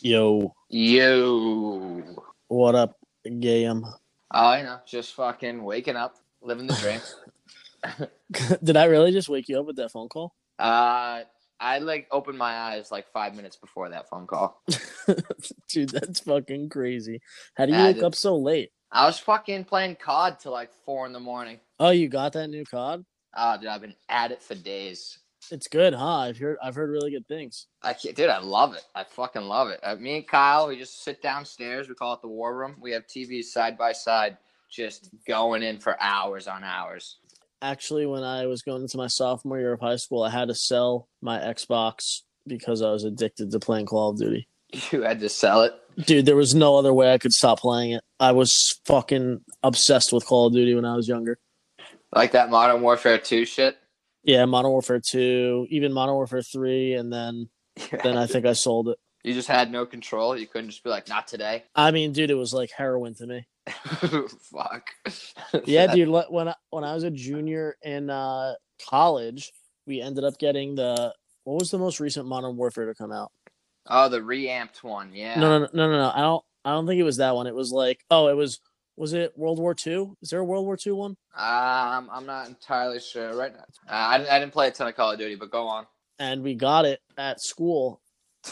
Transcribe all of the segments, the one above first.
Yo, Yo. what up, Gayam? Oh, you know, just fucking waking up, living the dream. Did I really just wake you up with that phone call? uh, I like opened my eyes like five minutes before that phone call. Dude, that's fucking crazy. How do you I wake did. up so late? I was fucking playing COD till like four in the morning. Oh, you got that new COD? Oh, dude, I've been at it for days. It's good, huh? I've heard I've heard really good things. I can't, dude, I love it. I fucking love it. Uh, me and Kyle, we just sit downstairs. We call it the war room. We have TVs side by side, just going in for hours on hours. Actually, when I was going into my sophomore year of high school, I had to sell my Xbox because I was addicted to playing Call of Duty. You had to sell it. Dude, there was no other way I could stop playing it. I was fucking obsessed with Call of Duty when I was younger. Like that Modern Warfare 2 shit. Yeah, Modern Warfare 2, even Modern Warfare 3, and then then I think I sold it. You just had no control. You couldn't just be like, not today. I mean, dude, it was like heroin to me. Fuck. Yeah, dude. When I, when I was a junior in uh, college, we ended up getting the what was the most recent Modern Warfare to come out? Oh, the reamped one. Yeah. No, no, no, no, no. I don't. I don't think it was that one. It was like, oh, it was. Was it World War Two? Is there a World War Two one? Um, I'm not entirely sure right now. Uh, I, didn't- I didn't play a ton of Call of Duty, but go on. And we got it at school.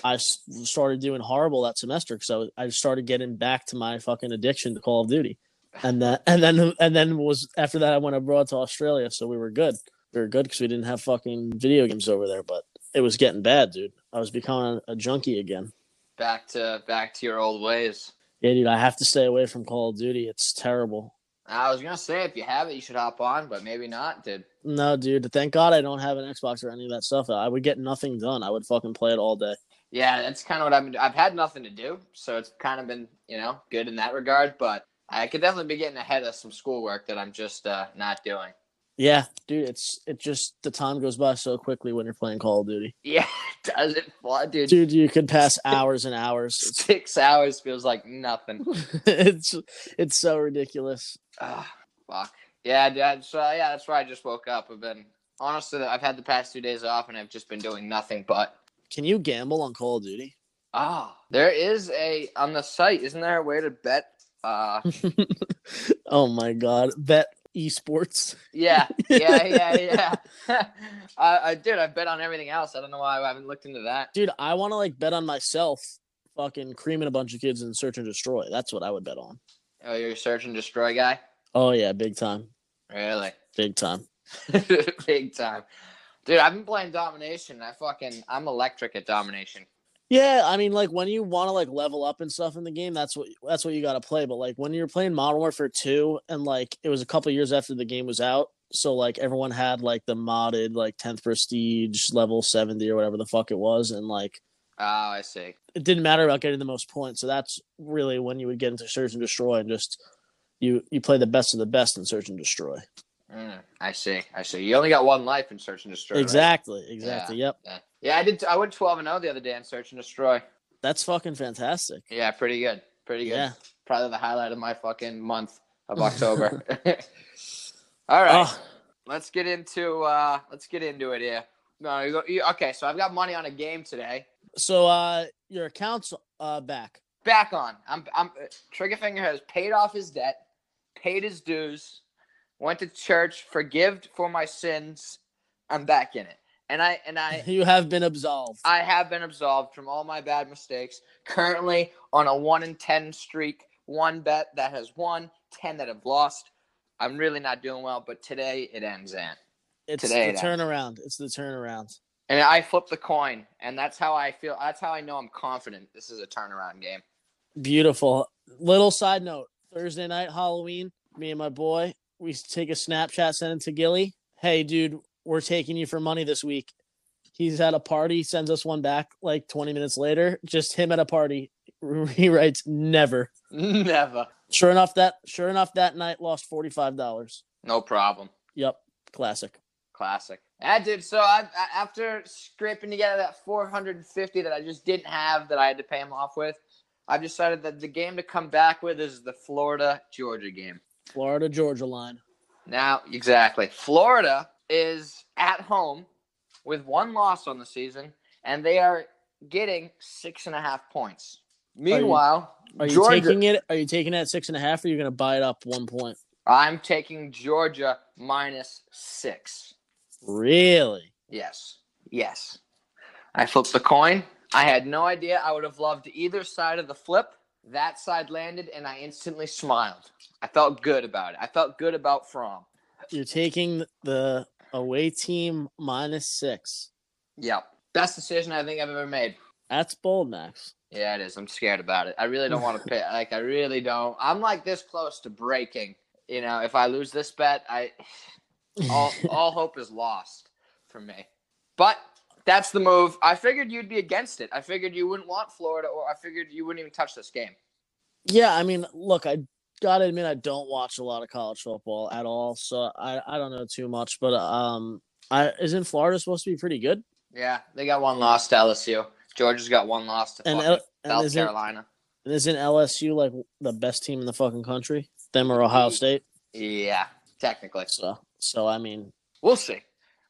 I started doing horrible that semester because I I started getting back to my fucking addiction to Call of Duty, and then and then and then was after that I went abroad to Australia, so we were good. We were good because we didn't have fucking video games over there, but it was getting bad, dude. I was becoming a junkie again. Back to back to your old ways. Yeah, dude, I have to stay away from Call of Duty. It's terrible. I was gonna say if you have it, you should hop on, but maybe not, dude. No, dude. Thank God I don't have an Xbox or any of that stuff. I would get nothing done. I would fucking play it all day. Yeah, that's kind of what I've been. I've had nothing to do, so it's kind of been you know good in that regard. But I could definitely be getting ahead of some schoolwork that I'm just uh, not doing. Yeah, dude. It's it just the time goes by so quickly when you're playing Call of Duty. Yeah, does it fly, dude? Dude, you could pass hours and hours. Six hours feels like nothing. it's it's so ridiculous. Ah, fuck. Yeah, Dad. So yeah, that's why I just woke up. I've been honestly, I've had the past two days off, and I've just been doing nothing but. Can you gamble on Call of Duty? Ah, there is a on the site. Isn't there a way to bet? Uh, oh my god. Bet esports. yeah, yeah, yeah, yeah. I, I did. I bet on everything else. I don't know why I haven't looked into that. Dude, I want to like bet on myself fucking creaming a bunch of kids in search and destroy. That's what I would bet on. Oh, you're a search and destroy guy. Oh yeah, big time. Really, Big time. big time, dude. I've been playing domination. I fucking, I'm electric at domination. Yeah, I mean, like when you want to like level up and stuff in the game, that's what that's what you got to play. But like when you're playing Modern Warfare Two, and like it was a couple years after the game was out, so like everyone had like the modded like 10th prestige level 70 or whatever the fuck it was, and like Oh, I see. it didn't matter about getting the most points. So that's really when you would get into search and destroy and just you you play the best of the best in search and destroy. Mm, I see. I see. You only got one life in search and destroy. right? Exactly. Exactly. Yep. Yeah. Yeah, I did. I went twelve and zero the other day in search and destroy. That's fucking fantastic. Yeah, pretty good. Pretty good. Yeah. Probably the highlight of my fucking month of October. All right, Oh, let's get into uh let's get into it here. No, you go, you, okay. So I've got money on a game today. so uh your account's uh back. Back on. I'm. I'm. Triggerfinger has paid off his debt, paid his dues, went to church, forgived for my sins. I'm back in it, and I and I You have been absolved. I have been absolved from all my bad mistakes. Currently on a one in ten streak, one bet that has won, ten that have lost. I'm really not doing well, but today it ends in. It's today the it ends. turnaround. It's the turnaround. And I flip the coin, and that's how I feel. That's how I know I'm confident. This is a turnaround game. Beautiful. Little side note: Thursday night, Halloween. Me and my boy, we take a Snapchat, send it to Gilly. Hey, dude, we're taking you for money this week. He's at a party, sends us one back like 20 minutes later. Just him at a party. He writes, "Never." Never. Sure enough, that sure enough that night lost forty five dollars. No problem. Yep, classic. Classic. Yeah, dude. So I, I after scraping together that 450 that I just didn't have that I had to pay him off with, I've decided that the game to come back with is the Florida Georgia game. Florida Georgia line. Now, exactly. Florida is at home with one loss on the season, and they are getting six and a half points. Meanwhile, Are you Georgia, taking it? Are you taking it at six and a half, or are you going to buy it up one point? I'm taking Georgia minus six. Really? Yes. Yes. I flipped the coin. I had no idea. I would have loved either side of the flip. That side landed, and I instantly smiled. I felt good about it. I felt good about From. You're taking the away team minus six. Yep. Best decision I think I've ever made. That's bold, Max. Yeah, it is. I'm scared about it. I really don't want to pay. Like, I really don't. I'm like this close to breaking. You know, if I lose this bet, I all all hope is lost for me. But that's the move. I figured you'd be against it. I figured you wouldn't want Florida, or I figured you wouldn't even touch this game. Yeah, I mean, look, I gotta admit I don't watch a lot of college football at all, so I, I don't know too much. But um, I isn't Florida supposed to be pretty good? Yeah, they got one loss to LSU. Georgia's got one loss to And, fucking L- South isn't Carolina. and isn't LSU like the best team in the fucking country? Them or Ohio State? Yeah, technically. So so I mean, We'll see.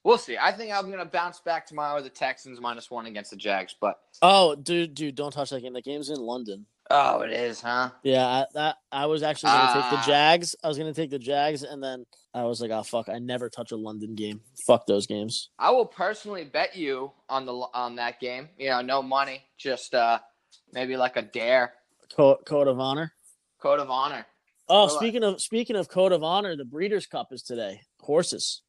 We'll see. I think I'm gonna bounce back tomorrow with the Texans minus one against the Jags. But oh, dude, dude, don't touch that game. The game's in London. Oh, it is, huh? Yeah, I, that I was actually gonna take Ah. the Jags. I was gonna take the Jags, and then I was like, oh fuck, I never touch a London game. Fuck those games. I will personally bet you on the on that game. You know, no money, just uh maybe like a dare Co- code of honor. code of honor. Oh, speaking of speaking of code of honor, the Breeders' Cup is today. Horses.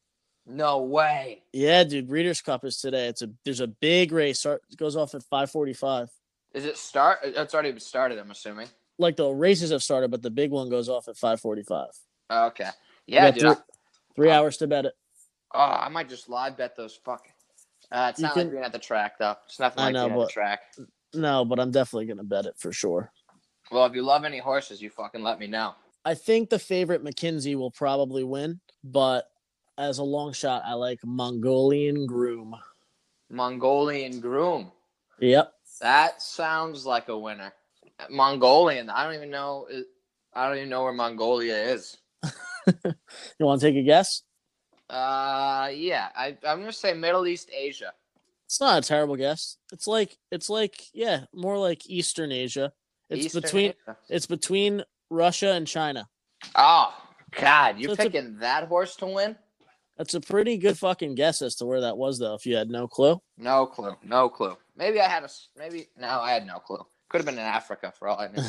No way. Yeah, dude, Breeders' Cup is today. It's a there's a big race. Start it goes off at five forty five. Is it start? It's already started. I'm assuming. Like the races have started, but the big one goes off at five forty five. Okay. Yeah, dude. I, three, three Uh, hours to bet it. oh, I might just live bet those fucking. Uh, it's You not can- like being at the track though. It's nothing I like know, being at the track. No, but I'm definitely gonna bet it for sure. Well, if you love any horses, you fucking let me know. I think the favorite McKinzie will probably win, but as a long shot, I like Mongolian Groom. Mongolian groom. Yep. That sounds like a winner. Mongolian. I don't even know. I don't even know where Mongolia is. You want to take a guess? Uh, yeah. I I'm gonna say Middle East Asia. It's not a terrible guess. It's like it's like yeah, more like Eastern Asia. It's Eastern between Asia. it's between Russia and China. Oh God, you're So it's a- picking that horse to win? That's a pretty good fucking guess as to where that was though. If you had no clue. No clue. No clue. Maybe I had a Maybe no, I had no clue. Could have been in Africa for all I knew.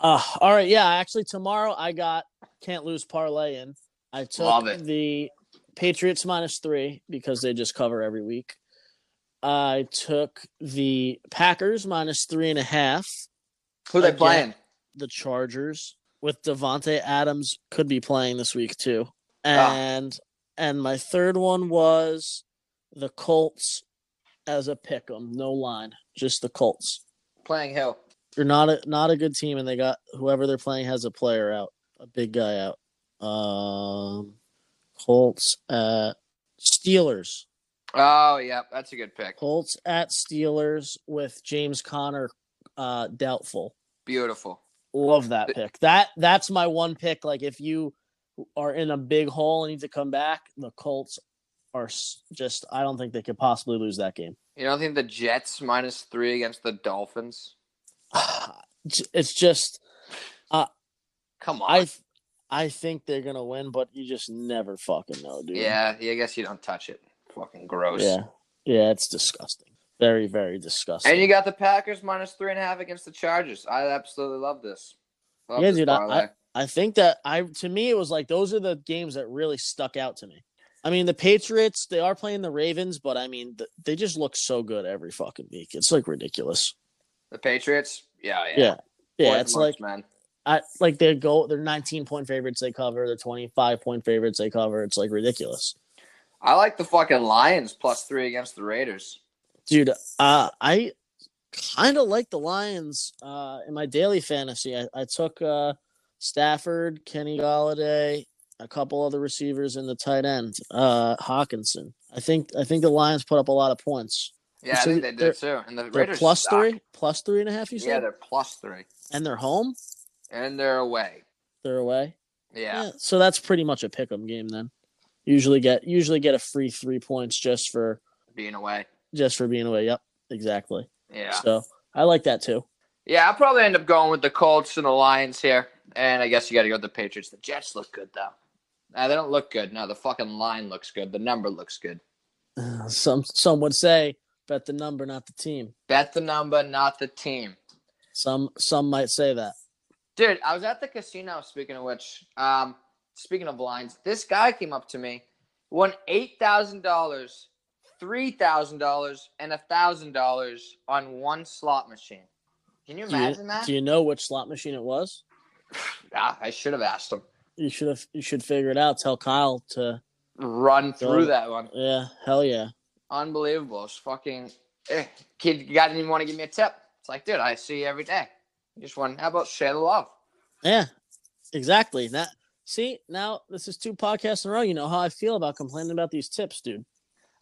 uh, all right, yeah. Actually, tomorrow I got can't lose parlay in. I took the Patriots minus three because they just cover every week. I took the Packers minus three and a half. Who they playing? The Chargers with Davante Adams could be playing this week too, Ah. and and my third one was the Colts as a pick 'em, no line, just the Colts. Playing who? They're not a not a good team, and they got whoever they're playing has a player out, a big guy out. Um, Colts at Steelers. Oh yeah, that's a good pick. Colts at Steelers with James Conner uh, doubtful. Beautiful. Love that pick. That that's my one pick. Like if you are in a big hole and need to come back, the Colts are just. I don't think they could possibly lose that game. You don't think the Jets minus three against the Dolphins? It's just uh, Come on. I I think they're gonna win, but you just never fucking know, dude. yeah, yeah, I guess you don't touch it. Fucking gross. Yeah. Yeah, it's disgusting. Very, very disgusting. And you got the Packers minus three and a half against the Chargers. I absolutely love this. Love Yeah, this dude, I- parlay. I think that I to me it was like those are the games that really stuck out to me. I mean, the Patriots, they are playing the Ravens, but I mean, th- they just look so good every fucking week. It's like ridiculous. the Patriots. Yeah, yeah. Yeah. Yeah, it's like man. I like they go they're 19 point favorites they cover, they're 25 point favorites they cover. It's like ridiculous. I like the fucking Lions plus three against the Raiders. Dude, uh I kind of like the Lions uh in my daily fantasy. I, I took uh Stafford, Kenny Golladay, a couple other receivers in the tight end, uh Hockenson. I think I think the Lions put up a lot of points. Yeah, So I think they did too. And the Raiders plus three, plus three and a half. You said? Yeah, they're plus three, and they're home. and they're away. They're away. Yeah. So that's pretty much a pick 'em game then. Usually get usually get a free three points just for being away. just for being away. Yep, exactly. Yeah. So I like that too. Yeah, I'll probably end up going with the Colts and the Lions here. And I guess you got to go with the Patriots. The Jets look good, though. Nah, they don't look good. No, the fucking line looks good. The number looks good. Some some would say bet the number, not the team. Bet the number, not the team. Some some might say that. Dude, I was at the casino, speaking of which, um, speaking of lines, this guy came up to me, won $8,000, $3,000, and a $1,000 on one slot machine. Can you Do you, imagine that? do you know which slot machine it was? Ah, I should have asked him. You should have you should figure it out. Tell Kyle to Run through that one. yeah, hell yeah. Unbelievable. It's fucking. Eh, kid, you guys didn't even want to give me a tip. It's like, dude, I see you every day. You just want, how about share the love? Yeah, exactly. That see now this is two podcasts in a row. You know how I feel about complaining about these tips, dude.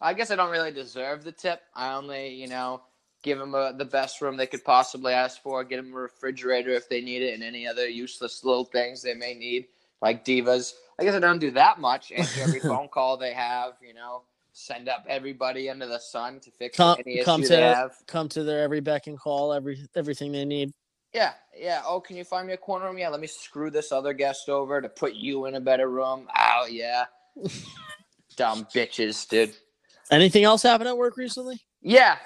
I guess I don't really deserve the tip. I only, you know, give them a, the best room they could possibly ask for, get them a refrigerator if they need it, and any other useless little things they may need, like divas. I guess I don't do that much. Answer every phone call they have, you know, send up everybody under the sun to fix Come any issue come they to have. come to their every beck and call, every everything they need. Yeah, yeah. Oh, can you find me a corner room? Yeah, let me screw this other guest over to put you in a better room. Oh, yeah. Dumb bitches, dude. Anything else happen at work recently? Yeah.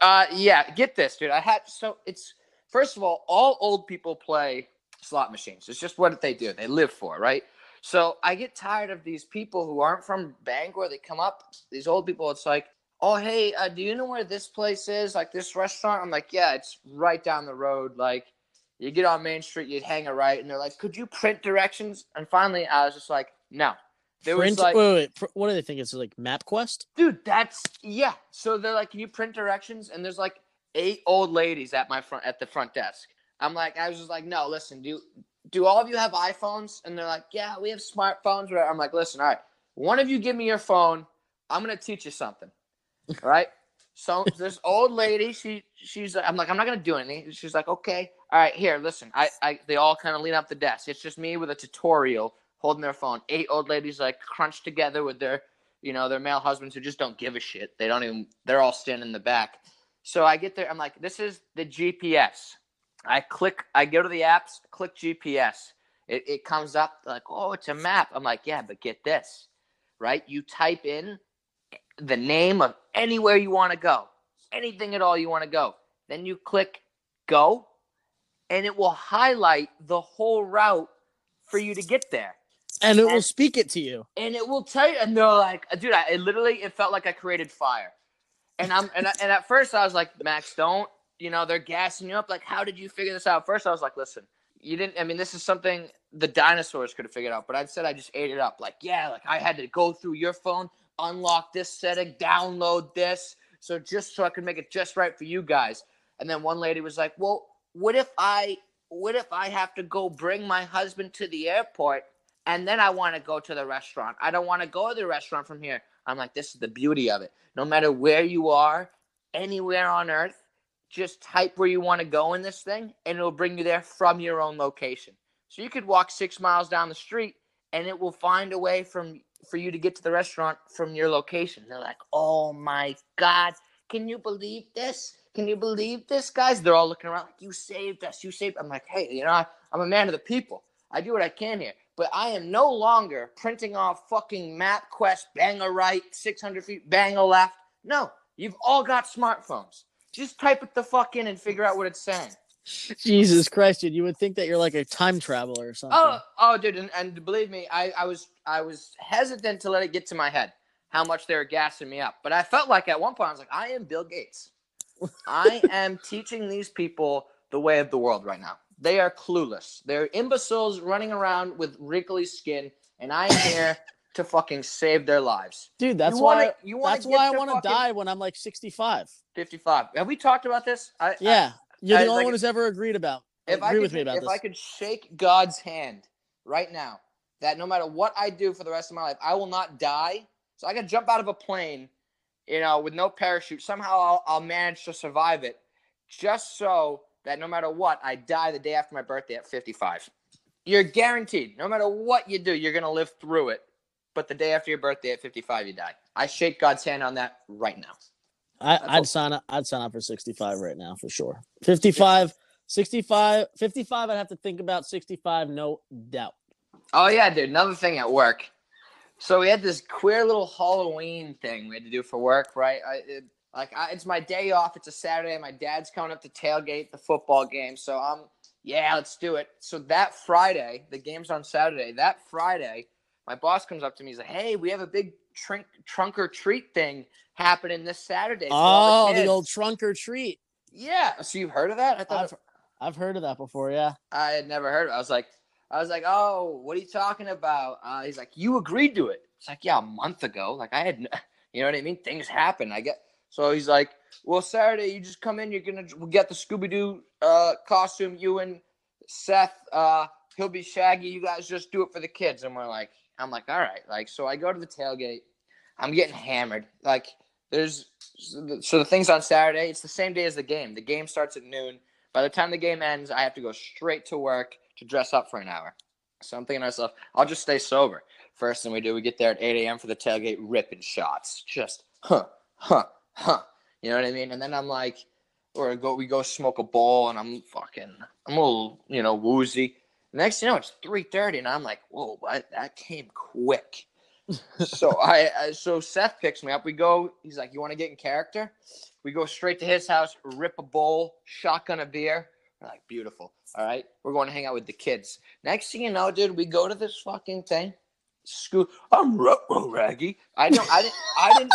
Uh, yeah. Get this, dude. I had so it's first of all, all old people play slot machines. It's just what they do. They live for, right? So I get tired of these people who aren't from Bangor. They come up, these old people. It's like, oh hey, uh, do you know where this place is? Like this restaurant? I'm like, yeah, it's right down the road. Like you get on Main Street, you hang a right, and they're like, could you print directions? And finally, I was just like, no. There Print, was like, wait, wait, wait, what do they think? It's like MapQuest? dude that's yeah so they're like can you print directions and there's like eight old ladies at my front at the front desk i'm like i was just like no listen do do all of you have iphones and they're like yeah we have smartphones Right? i'm like listen all right one of you give me your phone i'm gonna teach you something all right so this old lady she she's i'm like i'm not gonna do anything she's like okay all right here listen i i they all kind of lean up the desk it's just me with a tutorial holding their phone eight old ladies like crunched together with their you know, their male husbands who just don't give a shit. They don't even, they're all standing in the back. So I get there, I'm like, this is the GPS. I click, I go to the apps, click GPS. It, it comes up like, oh, it's a map. I'm like, yeah, but get this, right? You type in the name of anywhere you want to go, anything at all you want to go. Then you click go, and it will highlight the whole route for you to get there And it will speak it to you. and it will tell you. And they're like, dude, I it literally it felt like I created fire. And I'm and I, and at first I was like, Max, don't you know they're gassing you up. Like, how did you figure this out? First I was like, listen, you didn't. I mean, this is something the dinosaurs could have figured out, but I said I just ate it up. Like, yeah, like I had to go through your phone, unlock this setting, download this, so just so I could make it just right for you guys. And then one lady was like, well, what if I what if I have to go bring my husband to the airport and then I want to go to the restaurant. I don't want to go to the restaurant from here. I'm like, this is the beauty of it. No matter where you are, anywhere on earth, just type where you want to go in this thing, and it'll bring you there from your own location. So you could walk six miles down the street, and it will find a way from for you to get to the restaurant from your location. They're like, oh my god, can you believe this? Can you believe this, guys? They're all looking around like, you saved us. You saved. I'm like, hey, you know, I, I'm a man of the people. I do what I can here. But I am no longer printing off fucking map MapQuest, bang a right, 600 feet, bang a left. No, you've all got smartphones. Just type it the fuck in and figure out what it's saying. Jesus Christ, dude! You would think that you're like a time traveler or something. Oh, oh, dude, and, and believe me, I, I was I was hesitant to let it get to my head how much they were gassing me up. But I felt like at one point I was like, I am Bill Gates. I am teaching these people the way of the world right now. They are clueless. They're imbeciles running around with wrinkly skin, and I am here to fucking save their lives. dude, that's you why. wanna- you wanna that's why I want to die when I'm like 65. 55. Have we talked about this? I, I- Yeah, you're the I- only like- one who's ever agreed about. if I agree could, with me about if this. I could shake God's hand right now, that no matter what I do for the rest of my life, I will not die. So I can jump out of a plane, you know, with no parachute. Somehow I'll, I'll manage to survive it, just so that no matter what, I die the day after my birthday at 55. you're guaranteed. No matter what you do, you're gonna live through it. But the day after your birthday at 55, you die. I shake God's hand on that right now. I, That's I'd sign up. I'd sign up for 65 right now for sure. 55, 65, 55. I'd have to think about 65, no doubt. Oh yeah, dude. Another thing at work. So we had this queer little Halloween thing we had to do for work, right? I, it, like I, it's my day off. It's a Saturday. My dad's coming up to tailgate the football game, so I'm yeah, let's do it. So that Friday, the game's on Saturday. That Friday, my boss comes up to me. He's like, "Hey, we have a big trunk trunk or treat thing happening this Saturday." Oh, the kids." old trunk or treat. yeah. So you've heard of that? I thought I've, I've heard of that before. Yeah. I had never heard. Of it. I was like, I was like, oh, what are you talking about? Uh, he's like, you agreed to it. It's like, yeah, a month ago. Like I had, n- you know what I mean? Things happen. I get. So he's like, well, Saturday you just come in. You're gonna we'll get the Scooby Doo uh, costume. You and Seth. Uh, he'll be Shaggy. You guys just do it for the kids. And we're like, I'm like, all right. Like, so I go to the tailgate. I'm getting hammered. Like, there's so the, thing's on Saturday. It's the same day as the game. The game starts at noon. By the time the game ends, I have to go straight to work to dress up for an hour. So I'm thinking to myself, I'll just stay sober. First thing we do, we get there at 8 a.m. for the tailgate, ripping shots. Just huh, huh, huh. You know what I mean? And then I'm like, or go we go smoke a bowl, and I'm fucking, I'm a little, you know, woozy. Next, thing you know, it's 3:30, and I'm like, whoa, what? that came quick. so I, I, so Seth picks me up. We go. He's like, you want to get in character? We go straight to his house, rip a bowl, shotgun a beer. We're like, beautiful. All right, we're going to hang out with the kids. Next thing you know, dude, we go to this fucking thing. School. I'm ruh raggy. I don't. I didn't. I didn't.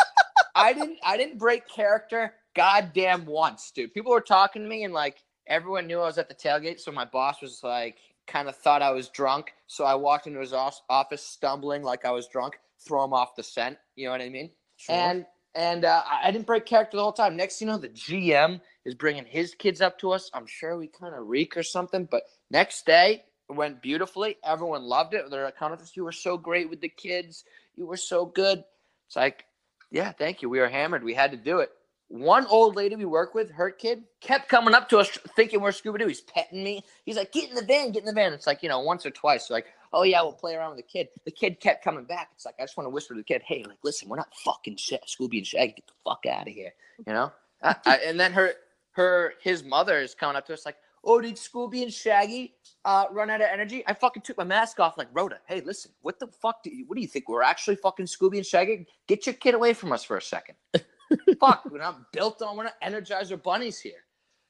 I didn't. I didn't break character. Goddamn once, dude. People were talking to me and like everyone knew I was at the tailgate. So my boss was like, kind of thought I was drunk. So I walked into his office stumbling like I was drunk, throw him off the scent. You know what I mean? Sure. And and uh, I didn't break character the whole time. Next, you know, the GM is bringing his kids up to us. I'm sure we kind of reek or something. But next day it went beautifully. Everyone loved it. They're like, "Connor, you were so great with the kids. You were so good." It's like, yeah, thank you. We were hammered. We had to do it. One old lady we work with, her kid, kept coming up to us thinking we're Scooby Doo. He's petting me. He's like, "Get in the van, get in the van." It's like you know, once or twice. So like, oh yeah, we'll play around with the kid. The kid kept coming back. It's like I just want to whisper to the kid, hey, like listen, we're not fucking. Scooby and Shaggy, get the fuck out of here, you know. I, I, and then her, her, his mother is coming up to us like, oh, did Scooby and Shaggy uh, run out of energy? I fucking took my mask off. Like Rhoda, hey, listen, what the fuck do you? What do you think? We're actually fucking Scooby and Shaggy? Get your kid away from us for a second. Fuck, we're not built on. We're not Energizer bunnies here.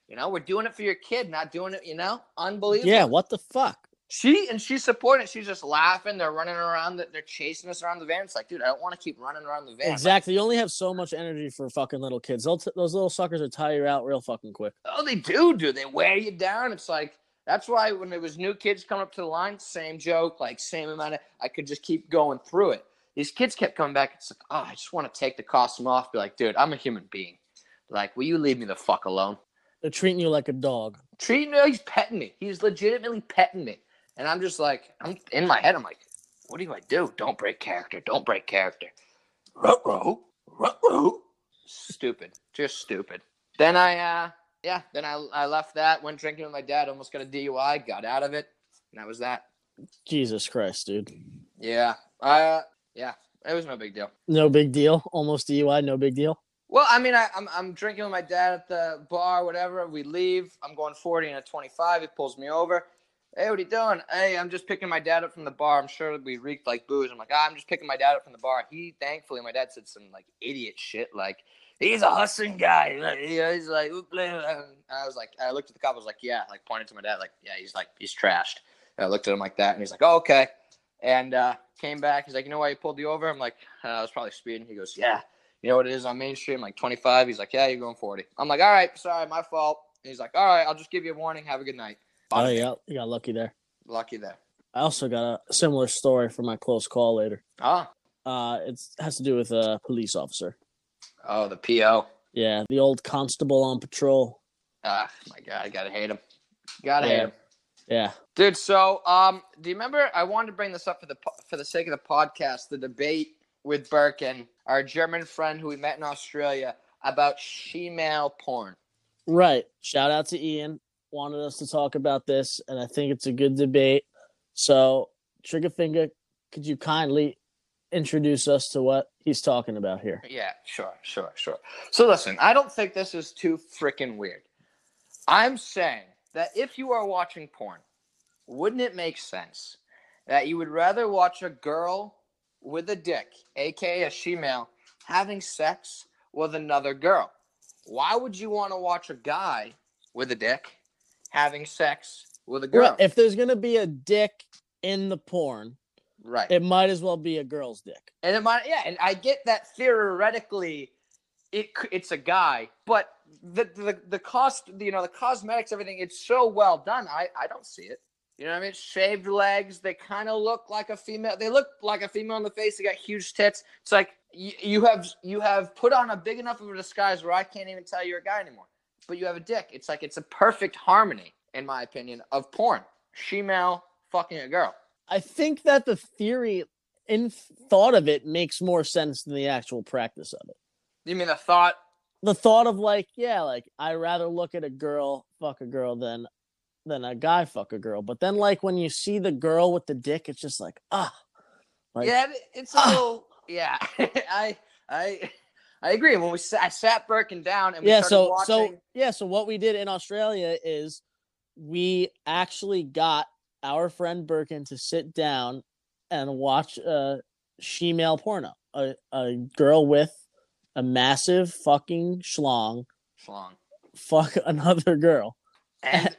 You know, we're doing it for your kid, not doing it. You know, unbelievable. yeah. What the fuck? She and she's supporting it. She's just laughing. They're running around. the- They're chasing us around the van. It's like, dude, I don't want to keep running around the van. Exactly. You only have so much energy for fucking little kids. They'll t- those little suckers will tire you out real fucking quick. Oh, they do, do they wear you down? It's like that's why when there was new kids coming up to the line, same joke, like same amount of. I could just keep going through it. These kids kept coming back. It's like, oh, I just want to take the costume off. Be like, dude, I'm a human being. Like, will you leave me the fuck alone? They're treating you like a dog. treating me. He's petting me. He's legitimately petting me, and I'm just like, I'm in my head. I'm like, what do I do? Don't break character. Don't break character. Ruh-roh, ruh-roh. Stupid. Just stupid. Then I, uh, yeah. Then I, I left that. Went drinking with my dad. Almost got a DUI. Got out of it, and that was that. Jesus Christ, dude. Yeah. Uh, yeah. It was no big deal. No big deal. Almost DUI. No big deal. Well, I mean, I, I'm I'm drinking with my dad at the bar, whatever. We leave. I'm going 40 and a 25. He pulls me over. Hey, what are you doing? Hey, I'm just picking my dad up from the bar. I'm sure we reeked like booze. I'm like, ah, I'm just picking my dad up from the bar. He, thankfully, my dad said some like idiot shit, like he's a hustling guy. He's like, "Oop, blah, blah." And I was like, I looked at the cop. I was like, yeah, like pointed to my dad, like, yeah, he's like, he's trashed. And I looked at him like that, and he's like, oh, okay. And uh, came back. He's like, you know why he pulled you over? I'm like, uh, I was probably speeding. He goes, yeah. You know what it is on Main Street? I'm like 25. He's like, yeah, you're going 40. I'm like, all right, sorry, my fault. And he's like, all right, I'll just give you a warning. Have a good night. Oh, yeah. You got lucky there. Lucky there. I also got a similar story for my close call later. Oh, Uh, it has to do with a police officer. oh, the PO. Yeah, the old constable on patrol. Ah, my God, I gotta hate him. Gotta hate him, Yeah. dude. So, um, do you remember? I wanted to bring this up for the for the sake of the podcast. The debate with Birkin, our German friend who we met in Australia, about shemale porn. Right. Shout out to Ian. Wanted us to talk about this, and I think it's a good debate. So, Trigger Finger, could you kindly introduce us to what he's talking about here? Yeah, sure, sure, sure. So listen, I don't think this is too freaking weird. I'm saying that if you are watching porn, wouldn't it make sense that you would rather watch a girl with a dick, aka a she-male, having sex with another girl? Why would you want to watch a guy with a dick having sex with a girl? Right, If there's gonna be a dick in the porn, right. it might as well be a girl's dick. And it might, yeah, and I get that theoretically, it it's a guy, but the the the cost, you know, the cosmetics, everything, it's so well done. I I don't see it. You know what I mean? Shaved legs, they kind of look like a female. They look like a female in the face. They got huge tits. It's like you, you have you have put on a big enough of a disguise where I can't even tell you're a guy anymore. But you have a dick. It's like it's a perfect harmony, in my opinion, of porn. She-male fucking a girl. I think that the theory in thought of it makes more sense than the actual practice of it. You mean the thought? The thought of like, yeah, like I rather look at a girl fuck a girl than than a guy fuck a girl. But then like when you see the girl with the dick, it's just like ah, like yeah, it's a Ah. little. Yeah, I I I agree. When we sa- I sat Birkin down and we yeah. So watching. so yeah. So what we did in Australia is we actually got our friend Birkin to sit down and watch a she-male porno, a a girl with a massive fucking schlong Schlong. fuck another girl. And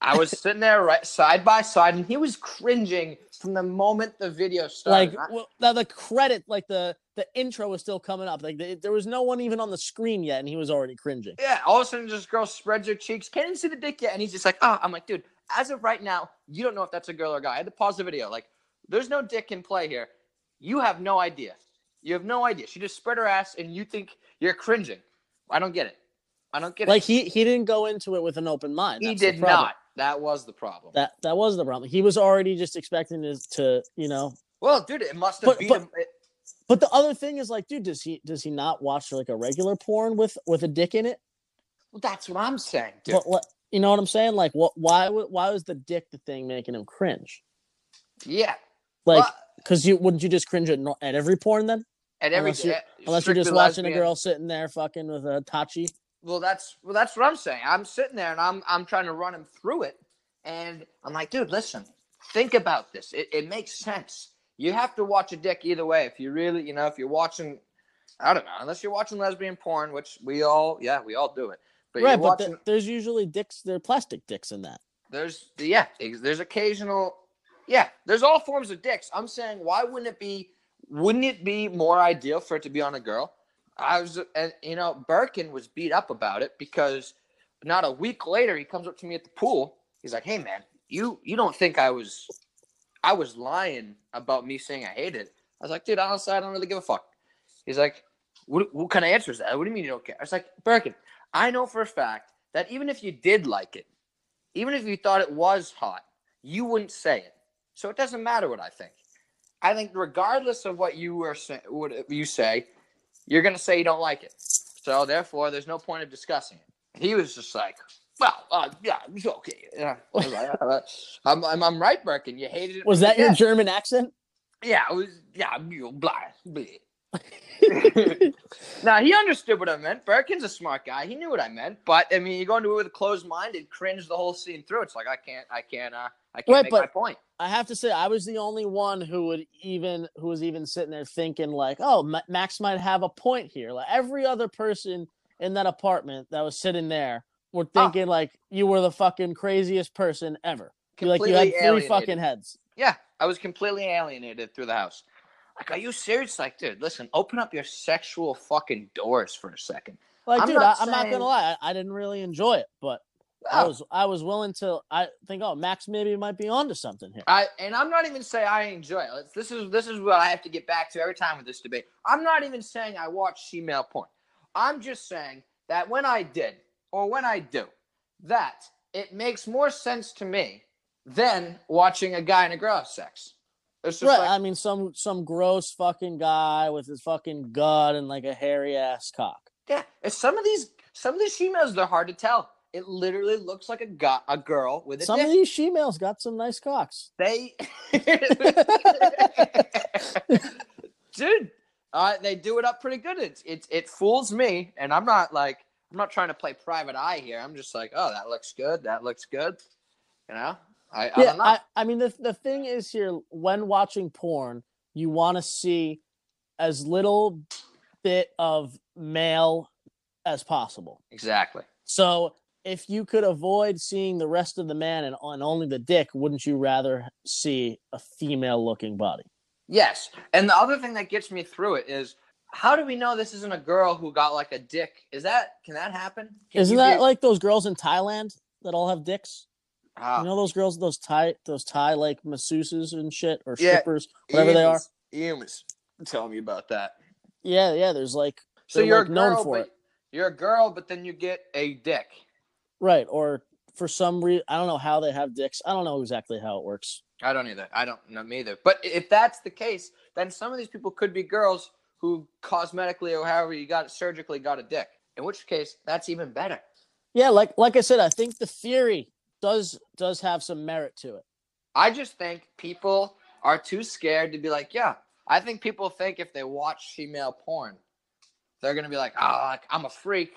I was sitting there right side by side, and he was cringing from the moment the video started. like well, now the credit like the the intro was still coming up like the, there was no one even on the screen yet and he was already cringing yeah, all of a sudden, this girl spreads her cheeks. Can't even see the dick yet, and he's just like, "Oh," I'm like, "Dude, as of right now, you don't know if that's a girl or a guy." I had to pause the video. Like, there's no dick in play here. You have no idea. You have no idea. She just spread her ass, and you think you're cringing. I don't get it. I don't get like it. Like he he didn't go into it with an open mind He That's the did not. That was the problem. that that was the problem he was already just expecting this to you know well, dude, it must have But- beat but- him. It, but the other thing is like dude does he does he not watch like a regular porn with with a dick in it well, that's what I'm saying, dude. But, what- you know what i'm saying like what why why was the dick the thing making him cringe yeah. like Well, because you wouldn't you just cringe at, at every porn then at every unless you- eh, unless you're just watching a girl sitting there fucking with a tachi Well, that's well, that's what I'm saying. I'm sitting there and I'm I'm trying to run him through it, and I'm like, dude, listen, think about this. It, it makes sense. You have to watch a dick either way. If you really, you know, if you're watching, I don't know, unless you're watching lesbian porn, which we all, yeah, we all do it. But right you're but watching. the- there's usually dicks they're plastic dicks in that there's yeah, there's occasional, yeah, there's all forms of dicks. I'm saying, why wouldn't it be? Wouldn't it be more ideal for it to be on a girl? I was, and you know, Birkin was beat up about it because not a week later he comes up to me at the pool. He's like, "Hey man, you you don't think I was, I was lying about me saying I hate it?" I was like, "Dude, honestly, I don't really give a fuck." He's like, "What what kind of answer is that? What do you mean you don't care?" I was like, "Birkin, I know for a fact that even if you did like it, even if you thought it was hot, you wouldn't say it. So it doesn't matter what I think. I think regardless of what you were say, what you say, you're gonna say you don't like it. So therefore, there's no point of discussing it. He was just like, "Well, uh, yeah, it's okay." Yeah, I was like, "Uh, I'm, I'm, I'm right, Birkin. You hated it. was that your german accent Yeah, it was. Yeah, you blah. blah. now he understood what I meant. Birkin's a smart guy. He knew what I meant. But I mean, you go into it with a closed mind and cringe the whole scene through. It's like I can't, I can't, uh, I can't Right, make but- my point. I have to say, I was the only one who would even who was even sitting there thinking like, "Oh, Ma- Max might have a point here." Like every other person in that apartment that was sitting there were Oh. thinking like you were the fucking craziest person ever. You, like you had three alienated. fucking heads. Yeah, I was completely alienated through the house. Like, are you serious? Like, dude, listen, open up your sexual fucking doors for a second. Like, I'm dude, not I, I'm not gonna lie, I, I didn't really enjoy it, but I Oh, was I was willing to. I think, oh, Max maybe might be onto something here. I and I'm not even saying I enjoy it. Let's- This is this is what I have to get back to every time with this debate. I'm not even saying I watch female porn. I'm just saying that when I did or when I do, that it makes more sense to me than watching a guy and a girl have sex. It's just Right. like I mean, some some gross fucking guy with his fucking gut and like a hairy ass cock. yeah. If some of these some of these females they're hard to tell. It literally looks like a go- a girl with a Some dick. of these females got some nice cocks. They, dude, uh, they do it up pretty good. It it it fools me, and I'm not like I'm not trying to play private eye here. I'm just like, oh, that looks good. That looks good. You know, I, I yeah. I, I mean the the thing is here when watching porn, you want to see as little bit of male as possible. exactly. So if you could avoid seeing the rest of the man and, and only the dick, wouldn't you rather see a female looking body? Yes, and the other thing that gets me through it is. How do we know this isn't a girl who got like a dick? Is that can that happen? Can Isn't that be- like those girls in Thailand that all have dicks? Ah, You know those girls, those Thai, those Thai like masseuses and shit or Yeah, strippers, whatever Ian they are. Ian was telling me about that. Yeah, yeah. There's like So you're like, a known girl, for it. you're a girl, but then you get a dick. right, or for some reason, I don't know how they have dicks. I don't know exactly how it works. I don't either. I don't know me either. But if that's the case, then some of these people could be girls who cosmetically or however you got it surgically got a dick. In which case, that's even better. Yeah, like like I said, I think the theory does does have some merit to it. I just think people are too scared to be like, yeah. I think people think if they watch female porn, they're gonna be like, oh, like, I'm a freak.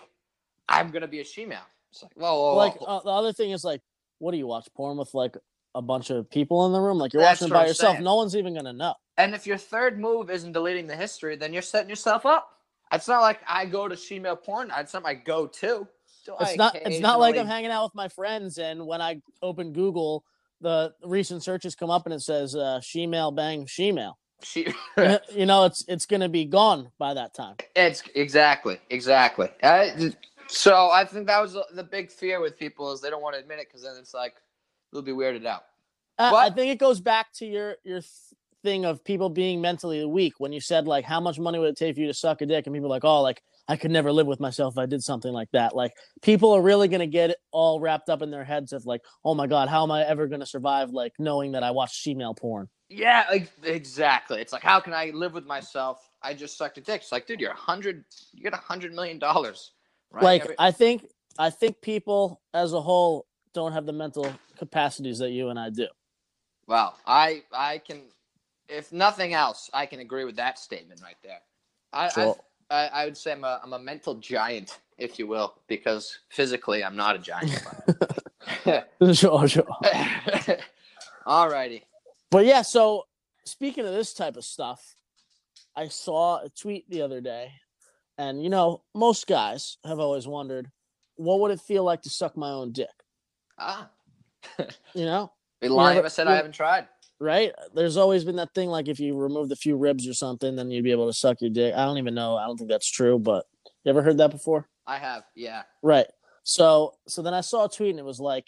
I'm gonna be a female. It's like, whoa, whoa, whoa. Like uh, the other thing is like, what do you watch porn with like a bunch of people in the room? Like you're That's watching it by I'm yourself. saying. No one's even gonna know. And if your third move isn't deleting the history, then you're setting yourself up. It's not like I go to female porn. It's not my go-to. Do I It's not. It's not like I'm hanging out with my friends and when I open Google, the recent searches come up and it says uh, "shemale bang shemale." She, you know, it's it's gonna be gone by that time. it's exactly, exactly. I, so I think that was the- big fear with people is they don't want to admit it because then it's like they'll be weirded out. Uh, I think it goes back to your your th- thing of people being mentally weak when you said like how much money would it take for you to suck a dick and people are like oh like I could never live with myself if I did something like that like people are really gonna get it all wrapped up in their heads of like oh my god how am I ever gonna survive like knowing that I watch female porn Yeah, like, exactly. It's like how can I live with myself? I just sucked a dick. It's like, dude, you're a hundred. You get a hundred million dollars. Right? like Every- I think I think people as a whole don't have the mental capacities that you and I do Wow, I I can, if nothing else, I can agree with that statement right there. I So- I, I, would say I'm a I'm a mental giant, if you will, because physically I'm not a giant. sure sure Alrighty. But yeah, so speaking of this type of stuff, I saw a tweet the other day, and you know, most guys have always wondered, what would it feel like to suck my own dick? Ah, You know, be lying if never- I said I haven't tried. Right? There's always been that thing like if you removed a few ribs or something, then you'd be able to suck your dick. I don't even know. I don't think that's true, but you ever heard that before? I have, yeah. Right. So so then I saw a tweet and it was like,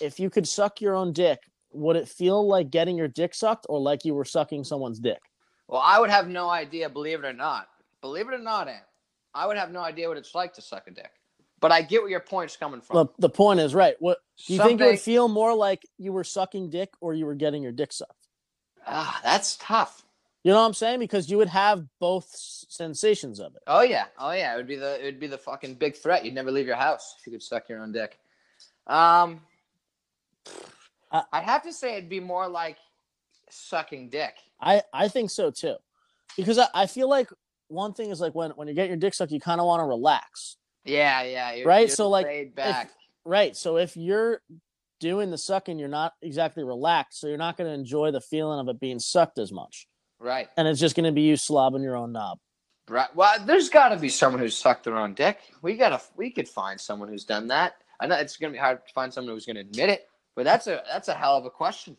if you could suck your own dick, would it feel like getting your dick sucked or like you were sucking someone's dick? Well, I would have no idea, believe it or not. Believe it or not, Ant, I would have no idea what it's like to suck a dick. But I get where your point's coming from. The, the point is right. What do you think it would feel more like you were sucking dick or you were getting your dick sucked? Ah, that's tough. You know what I'm saying? Because you would have both sensations of it. Oh yeah, oh yeah. It would be the it would be the fucking big threat. You'd never leave your house if you could suck your own dick. Um, I- I'd have to say it'd be more like sucking dick. I I think so too, because I, I feel like one thing is like when when you get your dick sucked, you kind of want to relax, Yeah, yeah. You're, Right, you're so, like, laid back. right? So if you're doing the sucking, you're not exactly relaxed, so you're not going to enjoy the feeling of it being sucked as much, right, and it's just going to be you slobbing your own knob. right. Well, there's got to be someone who's sucked their own dick. We gotta we could find someone who's done that. I know it's gonna be hard to find someone who's gonna admit it, but that's a that's a hell of a question.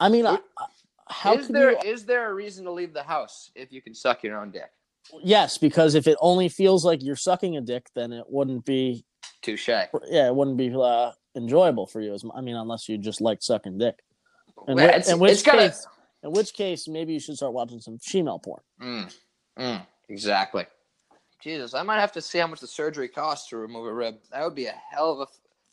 I mean, I, Would- I- how is there you? is there a reason to leave the house if you can suck your own dick? Yes, because if it only feels like you're sucking a dick, then it wouldn't be Touche. yeah, it wouldn't be uh, enjoyable for you. As I mean, unless you just like sucking dick. In, Well, it's- in which it's gotta- case, in which case, maybe you should start watching some female porn. Mm, mm, exactly. Jesus, I might have to see how much the surgery costs to remove a rib. That would be a hell of a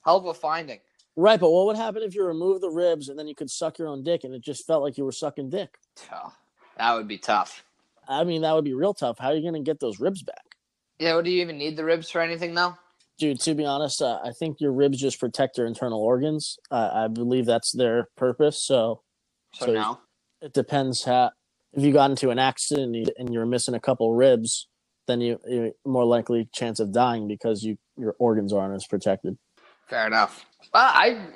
hell of a finding. Right, but what would happen if you remove the ribs and then you could suck your own dick and it just felt like you were sucking dick? Oh, that would be tough. I mean, that would be real tough. How are you going to get those ribs back? Yeah, what do you even need the ribs for anything though? Dude, to be honest, uh, I think your ribs just protect your internal organs. Uh, I believe that's their purpose. So So, So- no. it depends how. If you got into an accident and, you, and you're missing a couple ribs, then you you're more likely chance of dying because you your organs aren't as protected. Fair enough. Well, I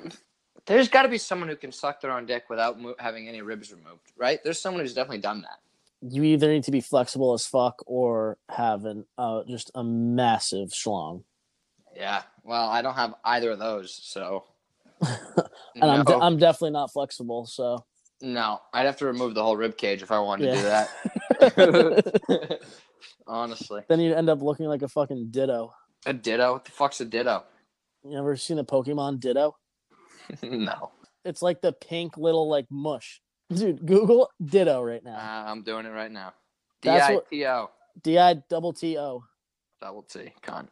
there's got to be someone who can suck their own dick without mo- having any ribs removed, right? There's someone who's definitely done that. You either need to be flexible as fuck or have an uh, just a massive schlong. Yeah. Well, I don't have either of those, so. And I'm, de- I'm definitely not flexible. So no, I'd have to remove the whole rib cage if I wanted Yeah. to do that. Honestly, then you'd end up looking like a fucking ditto. a ditto. What the fuck's a ditto? You ever seen a Pokemon Ditto? no, It's like the pink little like mush. Dude, Google Ditto right uh, now. I'm doing it right now. D I T O D I double T O. double T con.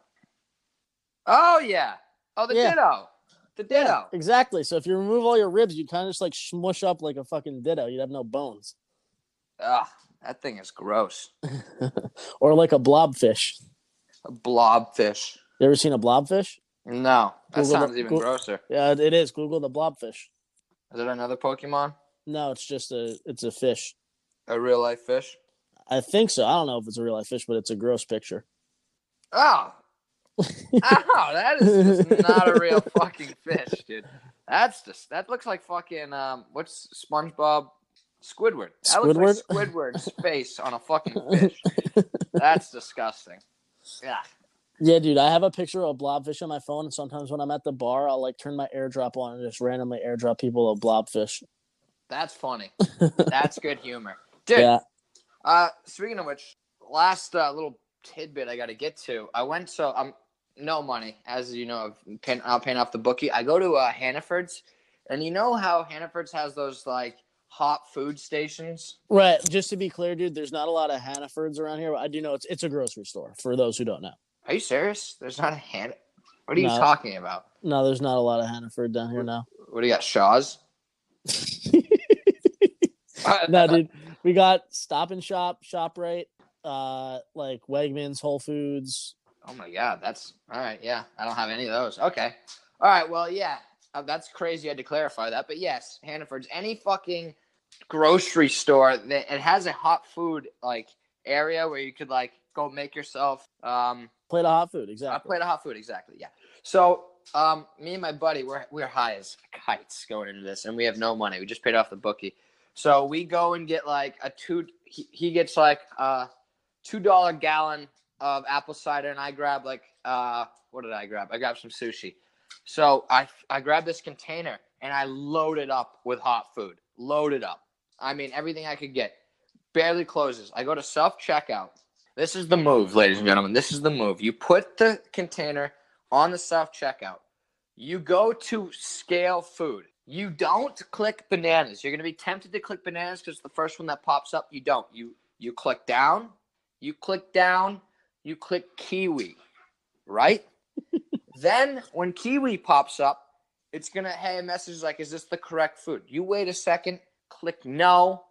Oh yeah. Oh, the Yeah. ditto. The ditto. Exactly. So if you remove all your ribs, you kind of just like smush up like a fucking ditto. You'd have no bones. Ugh, that thing is gross. or like a blobfish. A blobfish. You ever seen a blobfish? No, that Google sounds the- even grosser. Yeah, it is. Google the blobfish. Is it another Pokemon? No, it's just a it's a fish. A real life fish? I think so. I don't know if it's a real life fish, but it's a gross picture. Oh. oh, that is not a real fucking fish, dude. That's just that looks like fucking um what's SpongeBob Squidward. That looks like Squidward's face on a fucking fish. That's disgusting. Yeah. Yeah, dude, I have a picture of a blobfish on my phone, and sometimes when I'm at the bar, I'll like turn my airdrop on and just randomly airdrop people a blobfish. That's funny. That's good humor. Dude, Yeah, Uh, speaking of which, last uh, little tidbit I got to get to. I went so I'm no money, as you know. I've paying, I'll paying off the bookie. I go to uh, Hannaford's, and you know how Hannaford's has those like hot food stations. right. Just to be clear, dude, there's not a lot of Hannafords around here, but I do know it's it's a grocery store. For those who don't know, Are you serious? There's not a Han. What are you talking about? no, there's not a lot of Hannaford down here now. What do you got? Shaw's. no, dude, we got Stop and Shop, Shoprite, uh, like Wegmans, Whole Foods. Oh my god, that's all right. Yeah, I don't have any of those. Okay, all right. Well, yeah, uh, that's crazy. I had to clarify that, but yes, Hannaford's any fucking grocery store that it has a hot food like area where you could like go make yourself um Plate of hot food, a exactly. plate of hot food. Exactly. Yeah. So um, me and my buddy, we're we're high as kites going into this, and we have no money. We just paid off the bookie, so we go and get like a two. He, he gets like a two dollar gallon of apple cider, and I grab like uh, what did I grab? I grabbed some sushi. So I I grabbed this container and I loaded up with hot food. Loaded up. I mean everything I could get. Barely closes. I go to self checkout. This is the move, ladies and gentlemen. This is the move. You put the container on the self checkout. You go to scale food. You don't click bananas. You're going to be tempted to click bananas because the first one that pops up, you don't. You you click down, you click down, you click kiwi, right? then when kiwi pops up, it's going to have a message like, is this the correct food? You wait a second, click no.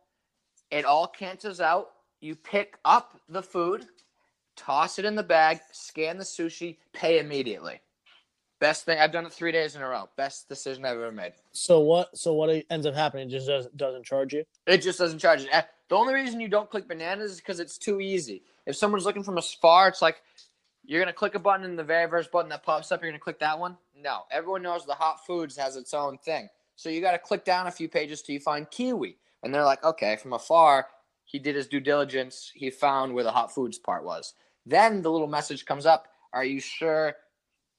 It all cancels out. You pick up the food, toss it in the bag, scan the sushi, pay immediately. Best thing I've done it three days in a row. Best decision I've ever made. So what? So what ends up happening? It just doesn't doesn't charge you. It just doesn't charge it. Eh, The only reason you don't click bananas is because it's too easy. If someone's looking from afar, it's like you're gonna click a button and the very first button that pops up, you're gonna click that one. No, everyone knows the hot foods has its own thing. So you got to click down a few pages till you find kiwi, and they're like, okay, from afar, he did his due diligence. He found where the hot foods part was. Then the little message comes up. Are you sure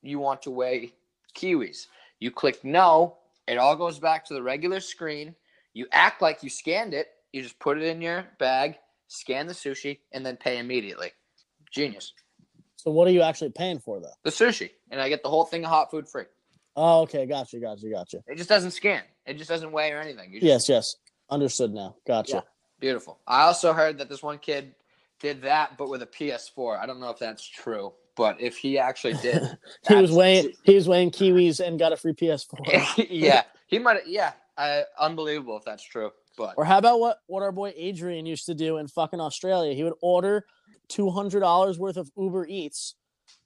you want to weigh kiwis? You click no. It all goes back to the regular screen. You act like you scanned it. You just put it in your bag, scan the sushi, and then pay immediately. Genius. So what are you actually paying for though? The sushi, and I get the whole thing of hot food free. Oh, okay, gotcha, gotcha, gotcha. It just doesn't scan. It just doesn't weigh or anything. Just, Yes, yes, understood now. Gotcha. Yeah. Beautiful. I also heard that this one kid did that, but with a PS4. I don't know if that's true, but if he actually did, he was weighing he was weighing kiwis and got a free PS4. yeah, he might. Yeah, uh, unbelievable if that's true. But Or how about what what our boy Adrian used to do in fucking Australia? He would order two hundred dollars worth of Uber Eats,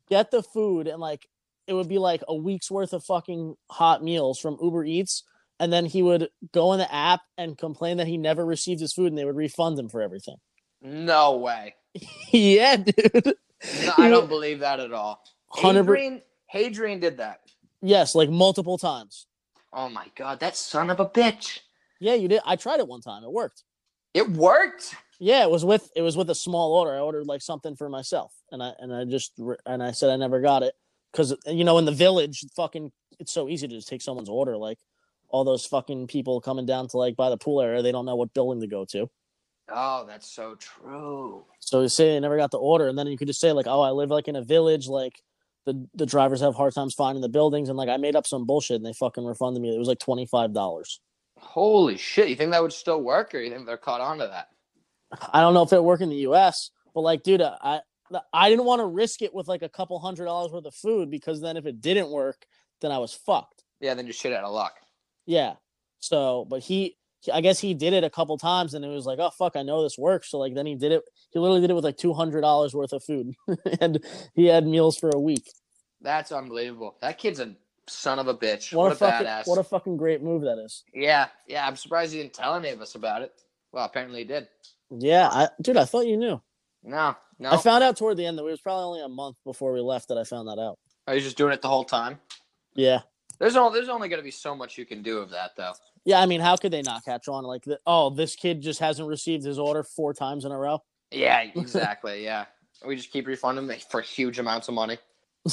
get the food, and like it would be like a week's worth of fucking hot meals from Uber Eats, and then he would go in the app and complain that he never received his food, and they would refund him for everything. No way. yeah, dude. No, I don't believe that at all. Adrian, Adrian did that. Yes, like multiple times. Oh my god, that son of a bitch. Yeah, you did. I tried it one time. It worked. It worked. Yeah, it was with it was with a small order. I ordered like something for myself, and I and I just and I said I never got it because you know in the village, fucking, it's so easy to just take someone's order. Like all those fucking people coming down to like by the pool area, they don't know what building to go to. Oh, that's so true. So you say they never got the order, and then you could just say like, "Oh, I live like in a village. Like the the drivers have hard times finding the buildings, and like I made up some bullshit, and they fucking refunded me. It was like twenty five dollars. Holy shit! You think that would still work, or you think they're caught on to that? I don't know if it work in the U.S., but like, dude, uh, I I didn't want to risk it with like a couple hundred dollars worth of food because then if it didn't work, then I was fucked. Yeah, then you're shit out of luck. Yeah. So, but he, I guess he did it a couple times, and it was like, oh fuck, I know this works. So like, then he did it. He literally did it with like two hundred dollars worth of food, and he had meals for a week. That's unbelievable. That kid's a son of a bitch. What, What, a, fucking badass. what a fucking great move that is. yeah, yeah. I'm surprised he didn't tell any of us about it. Well, apparently he did. Yeah, I, dude, I thought you knew. No, no. I found out toward the end that it was probably only a month before we left that I found that out. Oh, Are you just doing it the whole time? Yeah. There's only there's only gonna be so much you can do of that though. Yeah, I mean, how could they not catch on? Like, the, oh, this kid just hasn't received his order four times in a row. Yeah, exactly. yeah, we just keep refunding them for huge amounts of money.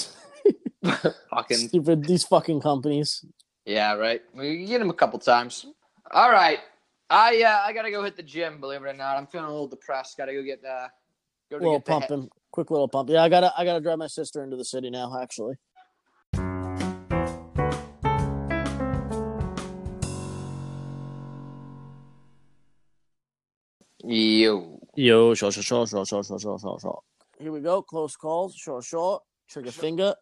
fucking Stupid, these fucking companies. yeah, right. We get them a couple times. All right, I uh, I gotta go hit the gym. Believe it or not, I'm feeling a little depressed. Gotta go get uh, go to little get the pumping, quick little pump. Yeah, I gotta, I gotta drive my sister into the city now. Actually, Yo, yo, short, short, short, short, short, short, short, short, short. Here we go. Close calls, short, short. Trigger finger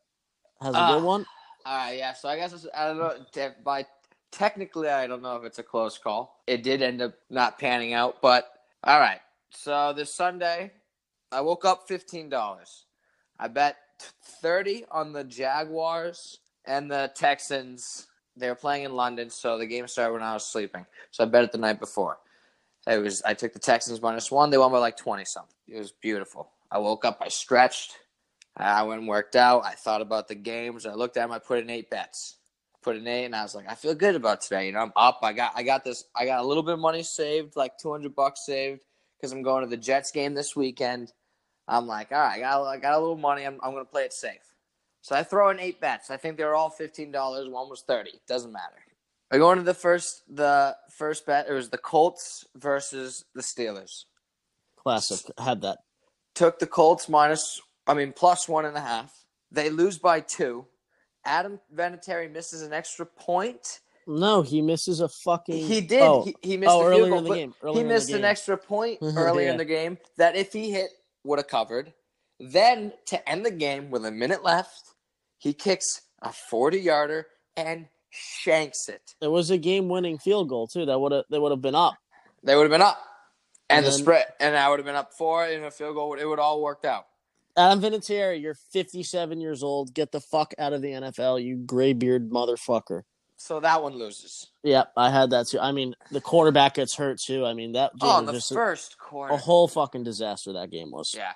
has a Ah. good one. All right, yeah. So I guess it's, I don't know. te- By technically, I don't know if it's a close call. It did end up not panning out, but all right. So this Sunday, I woke up fifteen dollars. I bet thirty on the Jaguars and the Texans. They were playing in London, so the game started when I was sleeping. So I bet it the night before. It was I took the Texans minus one. They won by like twenty something. It was beautiful. I woke up. I stretched. I went and worked out. I thought about the games. I looked at them. I put in eight bets. Put in eight, and I was like, I feel good about today. You know, I'm up. I got, I got this. I got a little bit of money saved, like two hundred bucks saved, because I'm going to the Jets game this weekend. I'm like, all right, I got, I got a little money. I'm, I'm going to play it safe. So I throw in eight bets. I think they were all fifteen dollars. One was thirty. Doesn't matter. I go into the first, the first bet. It was the Colts versus the Steelers Classic. Had that. took the Colts minus, I mean, plus one and a half. They lose by two. Adam Vinatieri misses an extra point. No, he misses a fucking. He did. Oh, he, he missed oh, the earlier field goal, in the game. Earlier he missed an extra point earlier Yeah. in the game that if he hit would have covered. Then to end the game with a minute left, he kicks a 40 yarder and shanks it. It was a game-winning field goal too. That would have. They would have been up. They would have been up. And, And the then- spread, and I would have been up four in a field goal. It would all worked out. Adam Vinatieri, you're 57 years old. Get the fuck out of the NFL, you graybeard motherfucker. So that one loses. Yep, I had that too. I mean, the quarterback gets hurt too. I mean, that game Oh, the just a, first quarter. a whole fucking disaster. That game was. Yeah.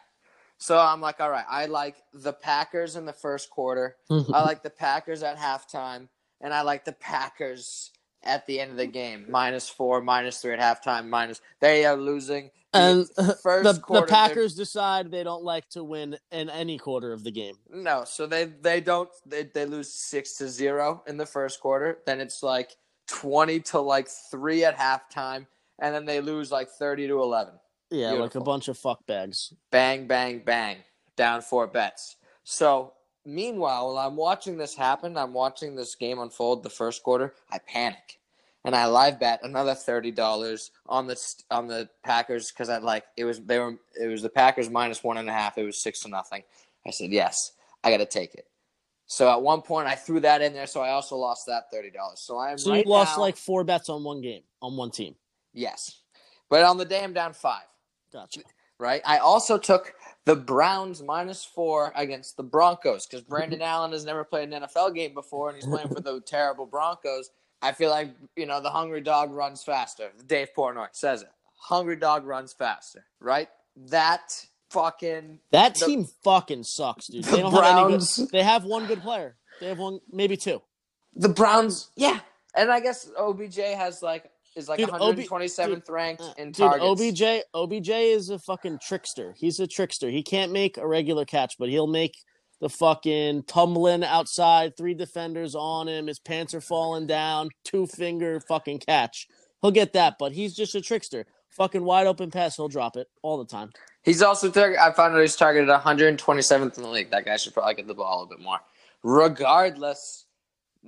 So I'm like, all right, I like the Packers in the first quarter. I like the Packers at halftime, and I like the Packers at the end of the game. Minus four, minus three at halftime, minus they are losing. The and uh, first the, the quarter, they're- Packers decide they don't like to win in any quarter of the game. No, so they they don't they, they lose six to zero in the first quarter. Then it's like twenty to like three at halftime, and then they lose like thirty to eleven. Yeah, like a bunch of fuck bags. bang, bang, bang, down four bets. So, meanwhile, while I'm watching this happen, I'm watching this game unfold the first quarter, I panic. And I live bet another thirty dollars on the on the Packers because I like it was they were it was the Packers minus one and a half. It was six to nothing. I said yes, I got to take it. So at one point I threw that in there, so I also lost that thirty dollars. So I am So right you lost now- like four bets on one game on one team. yes, but on the day I'm down five. Gotcha. Right? I also took the Browns minus four against the Broncos because Brandon Allen has never played an NFL game before and he's playing for the terrible Broncos. I feel like, you know, the hungry dog runs faster. Dave Portnoy says it. Hungry dog runs faster, right? That fucking That The- team fucking sucks, dude. the They don't have any Browns- good. They have one good player. They have one, maybe two. the Browns, yeah. And I guess OBJ has like is like Dude, OB 127th ranked Uh, in Dude. OBJ, OBJ is a fucking trickster. He's a trickster. He can't make a regular catch, but he'll make the fucking tumbling outside, three defenders on him. His pants are falling down, two finger fucking catch. He'll get that, but he's just a trickster. Fucking wide open pass, he'll drop it all the time. He's also target. I found out he's targeted 127th in the league. That guy should probably get the ball a little bit more. Regardless,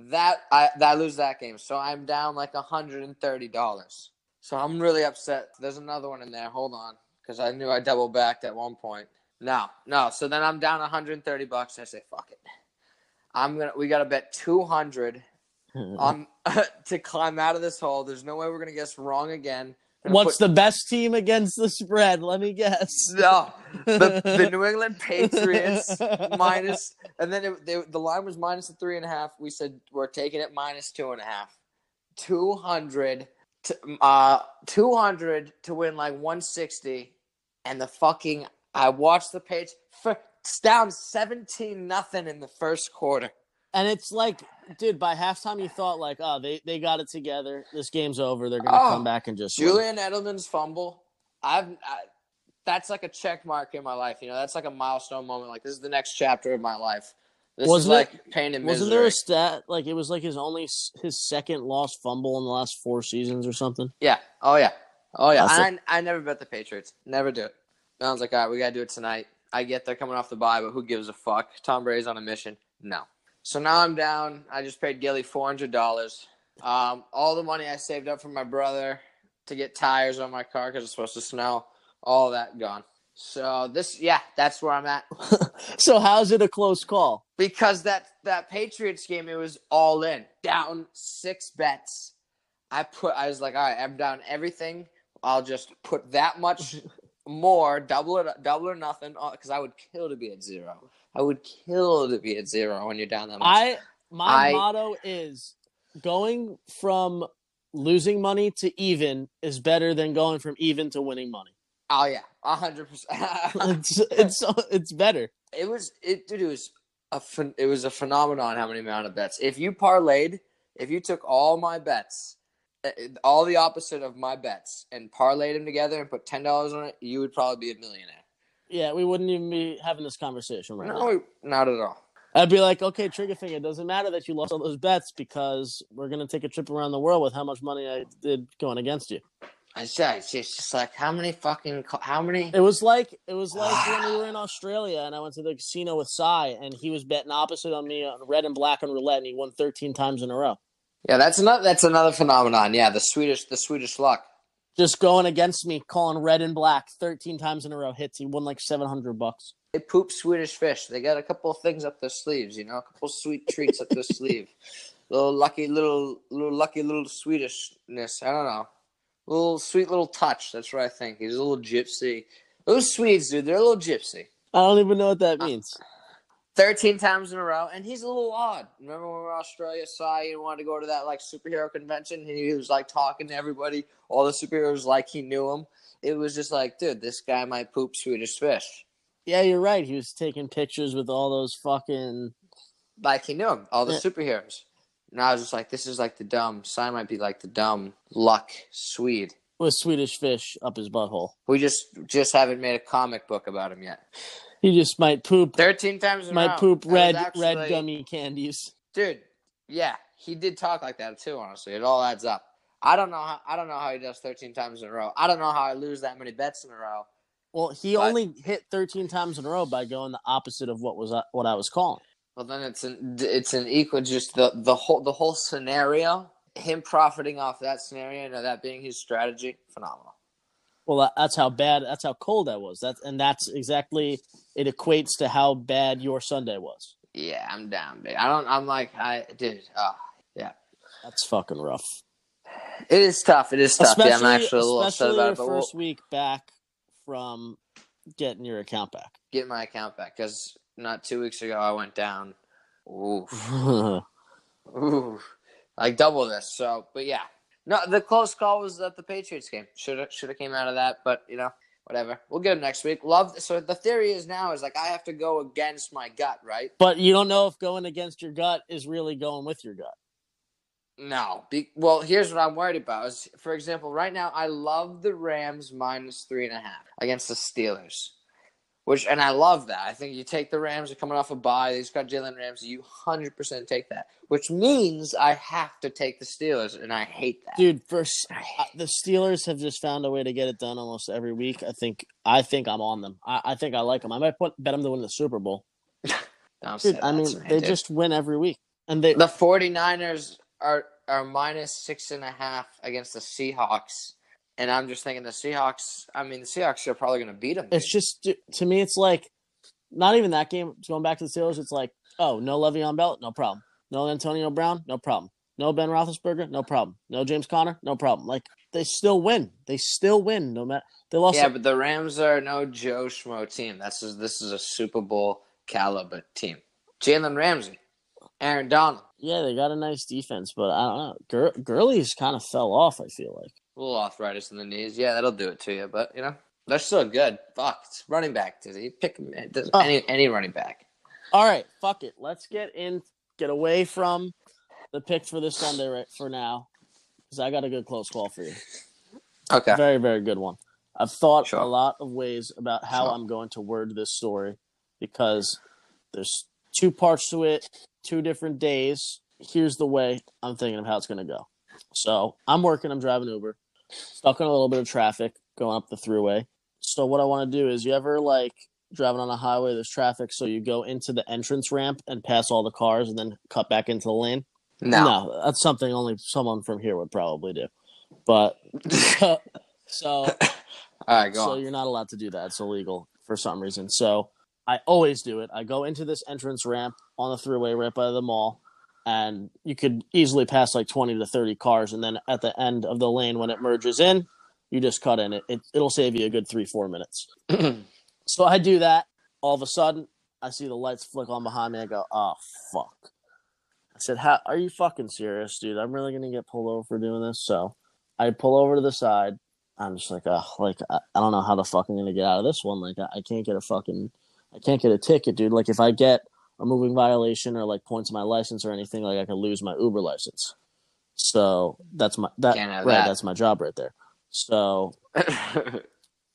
that I that I lose that game, so I'm down like 130 dollars. So I'm really upset. There's another one in there. Hold on, because I knew I double backed at one point. No, no. So then I'm down 130 bucks. I say fuck it. I'm gonna. We gotta bet 200 on to climb out of this hole. There's no way we're gonna guess wrong again. What's put- the best team against the spread? Let me guess. no? the, the New England Patriots minus, and then it, they, the line was minus a three and a half. We said we're taking it minus two and a half. Two hundred, to, uh, two hundred to win like one sixty, and the fucking I watched the page. For, it's down seventeen nothing in the first quarter. And it's like, dude, by halftime you thought like, oh, they, they got it together. This game's over. They're gonna Oh, come back and just win. Julian Edelman's fumble. I've I, that's like a check mark in my life. You know, that's like a milestone moment. Like this is the next chapter of my life. This Wasn't like pain and misery. Wasn't there a stat like it was like his only his second lost fumble in the last four seasons or something? Yeah. Oh yeah. Oh yeah. I, I never bet the Patriots. Never do it. And I was like, all right, we gotta do it tonight. I get they're coming off the bye, but who gives a fuck? Tom Brady's on a mission. No. So now I'm down. I just paid Gilly four hundred dollars. Um, all the money I saved up from my brother to get tires on my car because it's supposed to snow. All that gone. So this, yeah, that's where I'm at. so how's it a close call? because that that Patriots game it was all in down six bets. I put I was like, all right, I'm down everything. I'll just put that much more, double it, double or nothing, because I would kill to be at zero. I would kill to be at zero when you're down that much. I my I- motto is going from losing money to even is better than going from even to winning money. oh yeah, a hundred percent. It's it's it's better. It was it, dude. It was a it was a phenomenon. How many amount of bets? If you parlayed, if you took all my bets, uh, all the opposite of my bets, and parlayed them together and put ten dollars on it, you would probably be a millionaire. Yeah, we wouldn't even be having this conversation right now. No, not at all. I'd be like, okay, trigger finger. It doesn't matter that you lost all those bets because we're gonna take a trip around the world with how much money I did going against you. I said it's just, just like how many fucking how many? It was like it was like ah. when we were in Australia and I went to the casino with Cy and he was betting opposite on me on red and black on roulette and he won thirteen times in a row. Yeah, that's another that's another phenomenon. Yeah, the Swedish the Swedish luck. Just going against me, calling red and black thirteen times in a row hits. He won like seven hundred bucks. They poop Swedish fish. They got a couple of things up their sleeves, you know, a couple sweet treats up their sleeve. Little lucky little little lucky little Swedishness. I don't know. Little sweet little touch. That's what I think. He's a little gypsy. Those Swedes, dude, they're a little gypsy. I don't even know what that uh, means. Thirteen times in a row, and he's a little odd. Remember when we were in Australia, saw you wanted to go to that like superhero convention, and he was like talking to everybody, all the superheroes like he knew him. It was just like, dude, this guy might poop Swedish fish. Yeah, you're right. He was taking pictures with all those fucking. like he knew him, all the Yeah. superheroes. And I was just like, this is like the dumb. Sign might be like the dumb luck Swede. with Swedish fish up his butthole. We just just haven't made a comic book about him yet. He just might poop Thirteen times in a might row. poop red actually- red gummy candies. Dude, yeah, he did talk like that too. Honestly, it all adds up. I don't know how I don't know how he does thirteen times in a row. I don't know how I lose that many bets in a row. Well, he But- only hit 13 times in a row by going the opposite of what was uh, what I was calling. Well, then it's an it's an equal just the the whole the whole scenario. Him profiting off that scenario, you know, that being his strategy, phenomenal. Well, that's how bad. That's how cold that was. That's and that's exactly it equates to how bad your Sunday was. Yeah, I'm down, big. I don't. I'm like, I dude. Uh, yeah. That's fucking rough. it is tough. It is tough. Especially, yeah, I'm actually a little upset about it. But we'll, first week back from getting your account back? Get my account back because not two weeks ago I went down. Ooh, ooh, like double this. So, but yeah, no, the close call was at the Patriots game. Should have should have came out of that, but you know, whatever. We'll get him next week. Love. So the theory is now is like I have to go against my gut, right? but you don't know if going against your gut is really going with your gut. No. Be, well, here's what I'm worried about. Is for example, right now I love the Rams minus three and a half against the Steelers. Which and I love that. I think you take the Rams, they're coming off a bye. They've got Jalen Ramsey. You hundred percent take that. Which means I have to take the Steelers, and I hate that. Dude, First, uh, the Steelers have just found a way to get it done almost every week. I think I think I'm on them. I, I think I like them. I might put bet them to win the Super Bowl. Dude, I mean me, they dude. just win every week, and they the 49ers are are minus six and a half against the Seahawks. And I'm just thinking the Seahawks. I mean, the Seahawks are probably going to beat them. it's just to me it's like not even that game going back to the Steelers it's like oh no Le'Veon Bell no problem no Antonio Brown no problem no Ben Roethlisberger no problem no James Conner no problem like they still win they still win no matter they lost Yeah, but the Rams are no Joe Schmo team. That's just, this is a Super Bowl caliber team. Jalen Ramsey, Aaron Donald, yeah they got a nice defense but I don't know Gur- Gurley's kind of fell off I feel like a little arthritis in the knees. Yeah, that'll do it to you. But you know they're still good. Fuck, it's running back. Does he pick does- Oh. any any running back? all right fuck it let's get in get away from the pick for this Sunday right for now because I got a good close call for you Okay. Very, very good one. I've thought Sure. a lot of ways about how Sure. I'm going to word this story because there's two parts to it, two different days. Here's the way I'm thinking of how it's going to go. So I'm working, I'm driving Uber, stuck in a little bit of traffic going up the thruway. So what I want to do is you ever like driving on a highway, there's traffic, so you go into the entrance ramp and pass all the cars and then cut back into the lane? No. that's something only someone from here would probably do. But so All right, go so on. you're not allowed to do that. It's illegal for some reason. So I always do it. I go into this entrance ramp on the thruway right by the mall, and you could easily pass like 20 to 30 cars. And then at the end of the lane, when it merges in, you just cut in. It, it it'll save you a good three four minutes. So I do that. All of a sudden, I see the lights flick on behind me. I go, "Oh fuck!" I said, "How are you fucking serious, dude? I'm really gonna get pulled over for doing this." So I pull over to the side. I'm just like, oh, like I, I don't know how the fuck I'm gonna get out of this one. Like I, I can't get a fucking, I can't get a ticket, dude. Like if I get a moving violation or like points on my license or anything, like I could lose my Uber license. So that's my that right. that. That's my job right there. So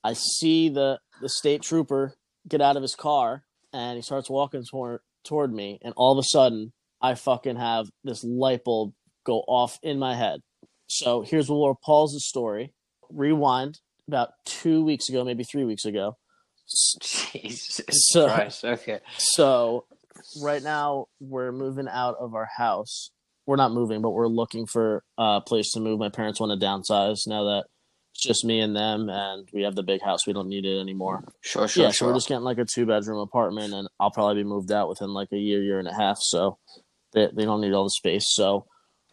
I see the the state trooper get out of his car and he starts walking toward toward me, and all of a sudden I fucking have this light bulb go off in my head. So here's Laura Paul's story. Rewind about two weeks ago, maybe three weeks ago. Jesus So- Christ. Okay. So right now we're moving out of our house. We're not moving, but we're looking for a place to move. My parents want to downsize now that it's just me and them, and we have the big house. We don't need it anymore. Sure, sure, yeah, so sure. we're just getting like a two bedroom apartment, and I'll probably be moved out within like a year, year and a half. So they they don't need all the space. So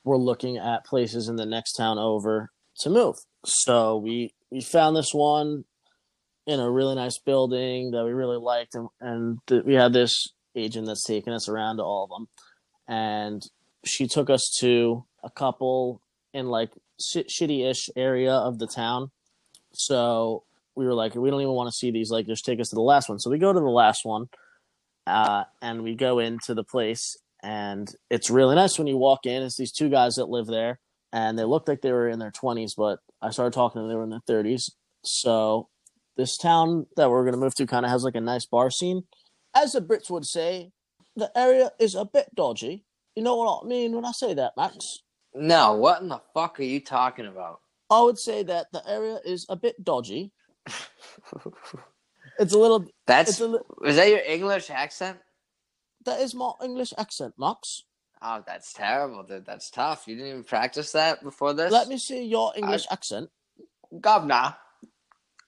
we're looking at places in the next town over to move. So we we found this one in a really nice building that we really liked, and and th- we had this agent that's taking us around to all of them, and she took us to a couple in like sh- shitty-ish area of the town. So we were like, we don't even want to see these. Like, just take us to the last one. So we go to the last one, uh, and we go into the place, and it's really nice when you walk in. It's these two guys that live there, and they looked like they were in their twenties, but I started talking to them; they were in their thirties. So this town that we're gonna move to kind of has like a nice bar scene. As the Brits would say, the area is a bit dodgy. You know what I mean when I say that, Max? No, what in the fuck are you talking about? I would say that the area is a bit dodgy. It's a little. That's a. li- is that your English accent? That is my English accent, Max. Oh, that's terrible, dude. That's tough. You didn't even practice that before this. Let me see your English accent. Governor,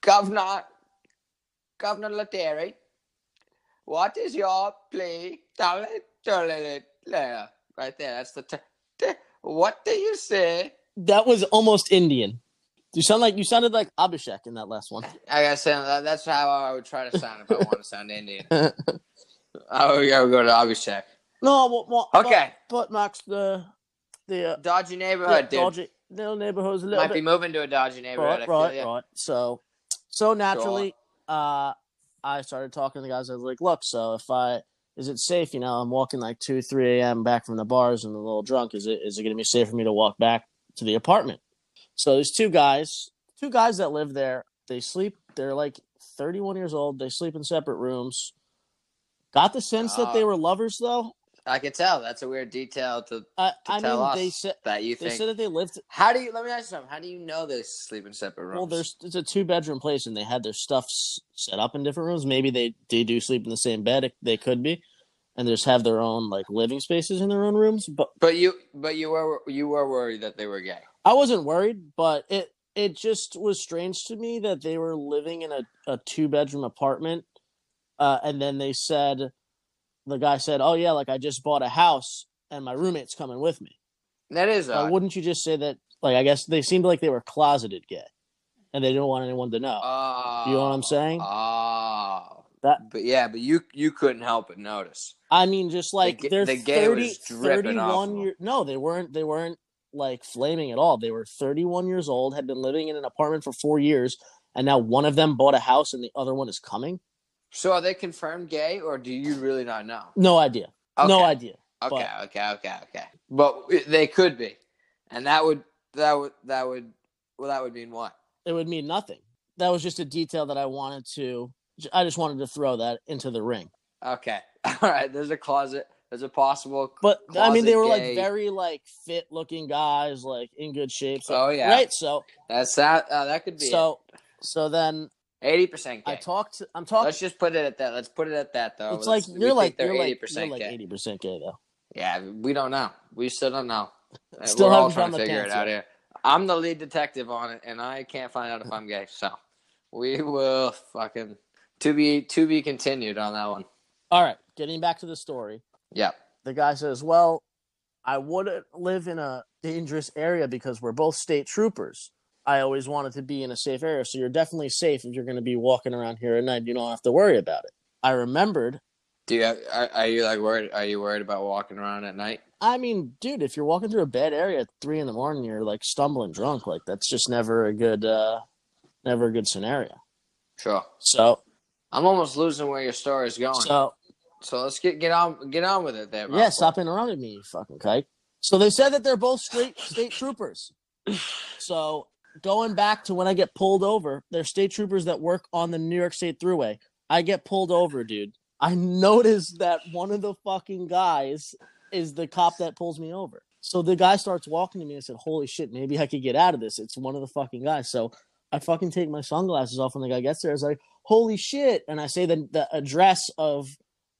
Governor, Governor Lettieri, what is your? There, right there. That's the. T- t- what do you say? That was almost Indian. You sound like you sounded like Abhishek in that last one. I gotta say that's how I would try to sound if I want to sound Indian. I would, I would go to Abhishek. No, well, well, Okay, But, but Max, the the uh, dodgy the neighborhood, dude. dodgy, little neighborhood's a little Might be moving to a dodgy neighborhood. right, right, right. So, so naturally, uh, I started talking to the guys. I was like, "Look, so if I is it safe? You know, I'm walking like two, three a.m. back from the bars and a little drunk. Is it is it going to be safe for me to walk back to the apartment?" So there's two guys, two guys that live there. They sleep. They're like 31 years old. They sleep in separate rooms. Got the sense that they Ah. were lovers, though. I can tell. That's a weird detail to, to I tell mean, us they said that you they think. said that they lived. How do you? Let me ask you something. How do you know they sleep in separate rooms? Well, there's it's a two bedroom place, and they had their stuff set up in different rooms. Maybe they they do sleep in the same bed. They could be, and just have their own like living spaces in their own rooms. But But you, but you were you were worried that they were gay. I wasn't worried. But it it just was strange to me that they were living in a, a two bedroom apartment, uh, and then they said, the guy said, "Oh yeah, like I just bought a house, and my roommate's coming with me." That is Uh, odd. wouldn't you just say that? Like I guess they seemed like they were closeted gay, and they didn't want anyone to know. Oh, You know what I'm saying? Oh, That- But yeah, but you you couldn't help but notice. I mean, just like ga- they're the gay 30, was dripping off 31 of 'em. year, No, they weren't. They weren't like flaming at all. They were 31 years old, had been living in an apartment for four years, and now one of them bought a house and the other one is coming. So are they confirmed gay, or do you really not know? No idea. No idea. Okay, okay, okay, okay. But they could be, and that would that would that would well that would mean what? It would mean nothing. That was just a detail that I wanted to. I just wanted to throw that into the ring. Okay, all right. There's a closet. There's a possible. But I mean, they were gay. like very like fit looking guys, like in good shape. So, Oh, yeah. right. So That's that. Uh, that could be so so then eighty percent I talked. To, I'm talking. Let's just put it at that. Let's put it at that, though. It's like Let's- we you're like you're like 80% you're like gay. eighty percent gay though. Yeah, we don't know. We still don't know. Still We're all trying to figure it out here. I'm the lead detective on it, and I can't find out if I'm gay. So we will fucking to be to be continued on that one. All right, getting back to the story. Yep. The guy says, "Well, I wouldn't live in a dangerous area because we're both state troopers. I always wanted to be in a safe area, so you're definitely safe if you're going to be walking around here at night. You don't have to worry about it." I remembered. Do you are, are you like worried? Are you worried about walking around at night? I mean, dude, if you're walking through a bad area at three in the morning, you're like stumbling drunk. Like that's just never a good, uh never a good scenario. Sure. So, I'm almost losing where your story is going. So, so let's get get on get on with it there. Yeah, stop interrupting me, you fucking kike. So they said that they're both straight state troopers. So going back to when I get pulled over, they're state troopers that work on the New York State Thruway. I get pulled over, dude. I notice that one of the fucking guys is the cop that pulls me over. So the guy starts walking to me and I said, Holy shit, maybe I could get out of this. It's one of the fucking guys. So I fucking take my sunglasses off when the guy gets there. I was like, Holy shit. And I say the, the address of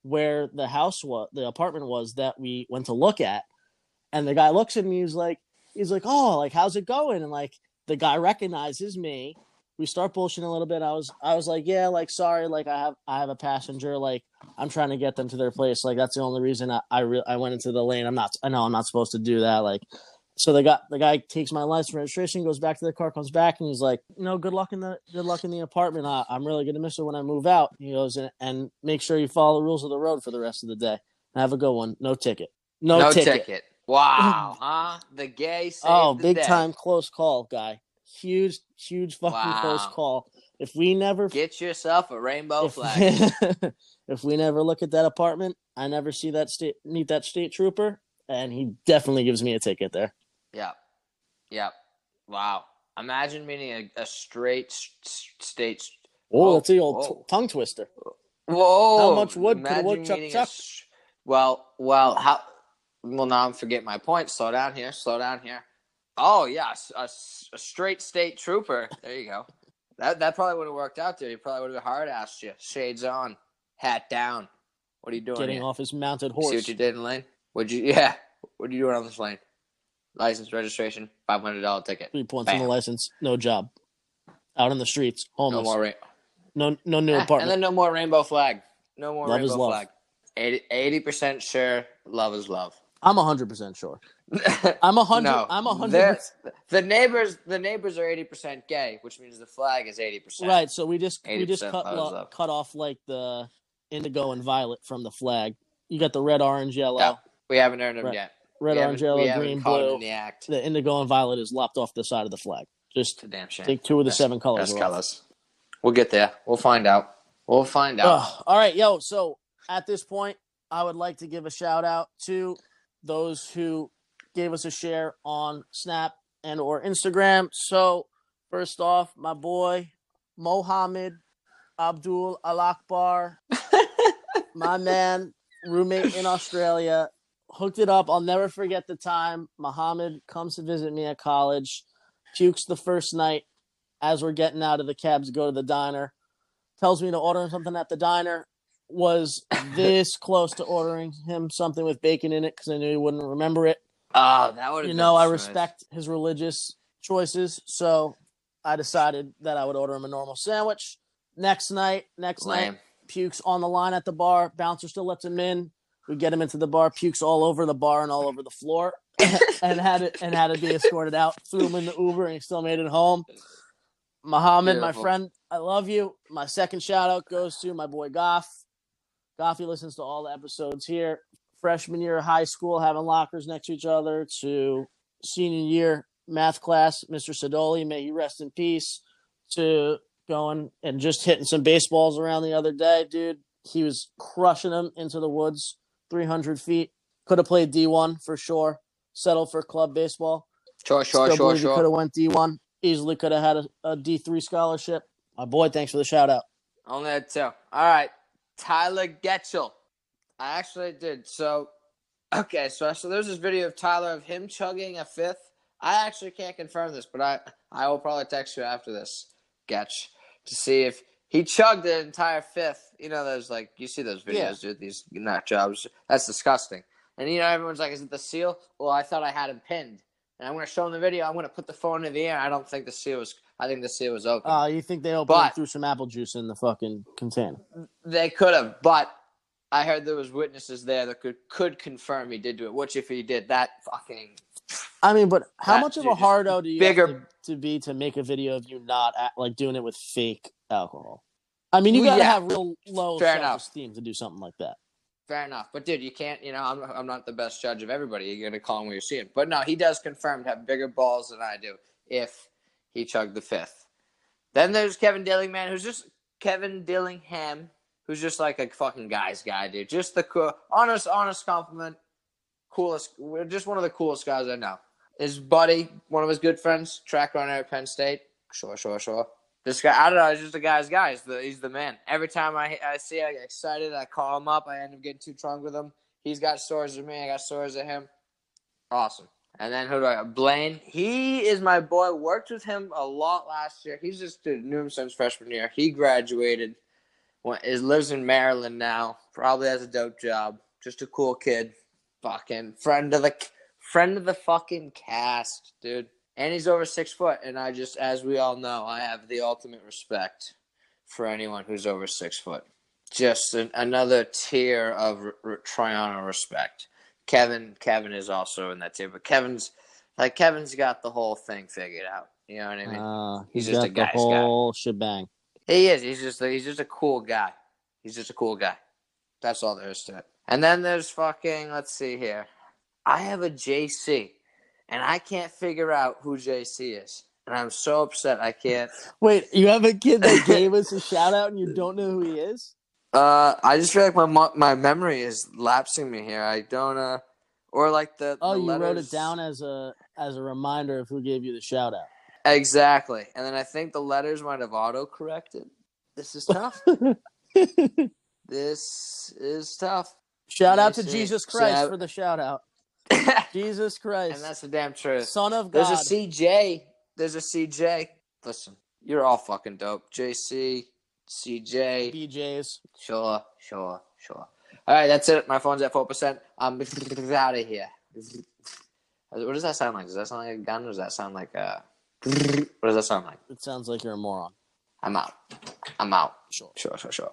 where the house was, the apartment was that we went to look at. And the guy looks at me, he's like, he's like, oh, like how's it going? And like the guy recognizes me. We start bullshitting a little bit. I was, I was like, yeah, like sorry, like I have, I have a passenger. Like I'm trying to get them to their place. Like that's the only reason I, I, re- I went into the lane. I'm not, I know I'm not supposed to do that. Like, so the guy, the guy takes my license registration, goes back to the car, comes back, and he's like, you know, good luck in the, good luck in the apartment. I, I'm really gonna miss it when I move out. He goes and, and make sure you follow the rules of the road for the rest of the day. Have a good one. No ticket. No, No, ticket. ticket. Wow, huh? The gay saved Oh, the big day. time close call, guy. Huge, huge fucking close call. If we never Get yourself a rainbow if, flag. if we never look at that apartment, I never see that state meet that state trooper, and he definitely gives me a ticket there. Yep. Yep. Wow. Imagine meeting a, a straight state. Oh, Oh, that's the old t- tongue twister. Whoa! How much wood could a woodchuck meeting a chuck? well, well, how? Well, now I'm forgetting my point. Slow down here. Slow down here. Oh yes, a, a straight state trooper. There you go. That that probably would have worked out there. He probably would have hard asked you. Shades on, hat down. What are you doing Getting here? off his mounted horse. See what you did in lane? Would you? Yeah. What are you doing on this lane? License, registration, five hundred dollar ticket. Three points on the license. No job. Out on the streets, No more. Ra- No, no, new Eh, and then no more rainbow flag. No more Love rainbow love. flag. 80 percent sure love is love. I'm hundred percent sure. I'm a hundred. no, I'm a hundred. The neighbors, the neighbors are eighty percent gay, which means the flag is eighty percent. Right. So we just we just cut lo- cut off like the indigo and violet from the flag. You got the red, orange, yellow, Yeah. We haven't earned them Right. yet. red, we orange, yellow, green, blue. in the act. The indigo and violet is lopped off the side of the flag. Just a damn shame. take two of the Best- seven colors. Colors. We'll get there. We'll find out. We'll find out. All right, yo. So at this point, I would like to give a shout out to those who gave us a share on Snap and or Instagram. So first off, my boy Mohammed Abdul Al Akbar, my man, roommate in Australia, hooked it up. I'll never forget the time Mohammed comes to visit me at college, pukes the first night as we're getting out of the cabs to go to the diner, tells me to order something at the diner. Was this close to ordering him something with bacon in it because I knew he wouldn't remember it. Oh, that would You been know, I respect his religious choices, so I decided that I would order him a normal sandwich. Next night, next night, pukes on the line at the bar. Bouncer still lets him in. We get him into the bar. Pukes all over the bar and all over the floor, and had it and had to be escorted out. Threw him in the Uber, and he still made it home. Muhammad, my friend, I love you. My second shout out goes to my boy Goff. Goffy listens to all the episodes here. Freshman year of high school, having lockers next to each other, to senior year math class, Mr. Sidoli, may he rest in peace, to going and just hitting some baseballs around the other day, dude. He was crushing them into the woods, 300 feet. Could have played D1 for sure. Settled for club baseball. Sure, sure, Still sure, he could have went D1. Easily could have had a, a D3 scholarship. My boy, thanks for the shout out. Only that too. All right. Tyler Getchell. I actually did. So, okay. So, so there's this video of Tyler of him chugging a fifth. I actually can't confirm this, but I, I will probably text you after this, Getch, to see if he chugged an entire fifth. You know, those like, you see those videos, Yeah. dude, these nut jobs. That's disgusting. And, you know, everyone's like, is it the seal? Well, I thought I had him pinned. And I'm going to show him the video. I'm going to put the phone in the air. I don't think the seal was, I think the seal was open. Uh, you think they opened But- threw some apple juice in the fucking container? They could have, but I heard there was witnesses there that could could confirm he did do it. Which, if he did, that fucking I mean, but how much of a is hardo do you bigger- have to, to be to make a video of you not at, like doing it with fake alcohol? I mean, you gotta yeah. have real low Fair self esteem to do something like that. fair enough. But dude, you can't. You know, I'm I'm not the best judge of everybody. You're gonna call him what you see him. But no, he does confirm to have bigger balls than I do. If he chugged the fifth, then there's Kevin Dillingham, who's just Kevin Dillingham, who's just like a fucking guy's guy, dude. Just the cool, honest, honest compliment. Coolest, just one of the coolest guys I know. His buddy, one of his good friends, track runner at Penn State. Sure, sure, sure. This guy, I don't know, he's just a guy's guy. He's the, he's the man. Every time I, I see, I get excited. I call him up. I end up getting too drunk with him. He's got stories with me. I got stories of him. Awesome. And then who do I got? Blaine. He is my boy. Worked with him a lot last year. He's just knew him since freshman year. He graduated. Went, is lives in Maryland now. Probably has a dope job. Just a cool kid. Fucking friend of the friend of the fucking cast, dude. And he's over six foot. And I just, as we all know, I have the ultimate respect for anyone who's over six foot. Just an, another tier of r- r- Triana respect. Kevin, Kevin is also in that tier, but Kevin's like Kevin's got the whole thing figured out. You know what I mean? Uh, He's he's just a the guy's guy. whole shebang. He is. He's just. A, he's just a cool guy. He's just a cool guy. That's all there is to it. And then there's fucking. Let's see here. I have a JC, and I can't figure out who JC is, and I'm so upset. I can't. Wait, you have a kid that gave us a shout out and you don't know who he is? Uh, I just feel like my mo- my memory is lapsing me here. I don't. Uh, or like the. Oh, the you wrote it down as a as a reminder of who gave you the shout out. Exactly, and then I think the letters might have auto corrected. This is tough. this is tough. shout out to. Jesus Christ Shout- for the shout out. Jesus Christ, and that's the damn truth. Son of God. There's a CJ. There's a CJ. Listen, you're all fucking dope. JC, CJ. BJ's. Sure, sure, sure. All right, that's it. My phone's at four percent. I'm out of here. What does that sound like? Does that sound like a gun? Or does that sound like a? What does that sound like? It sounds like you're a moron. I'm out. I'm out. Sure. Sure, sure, sure.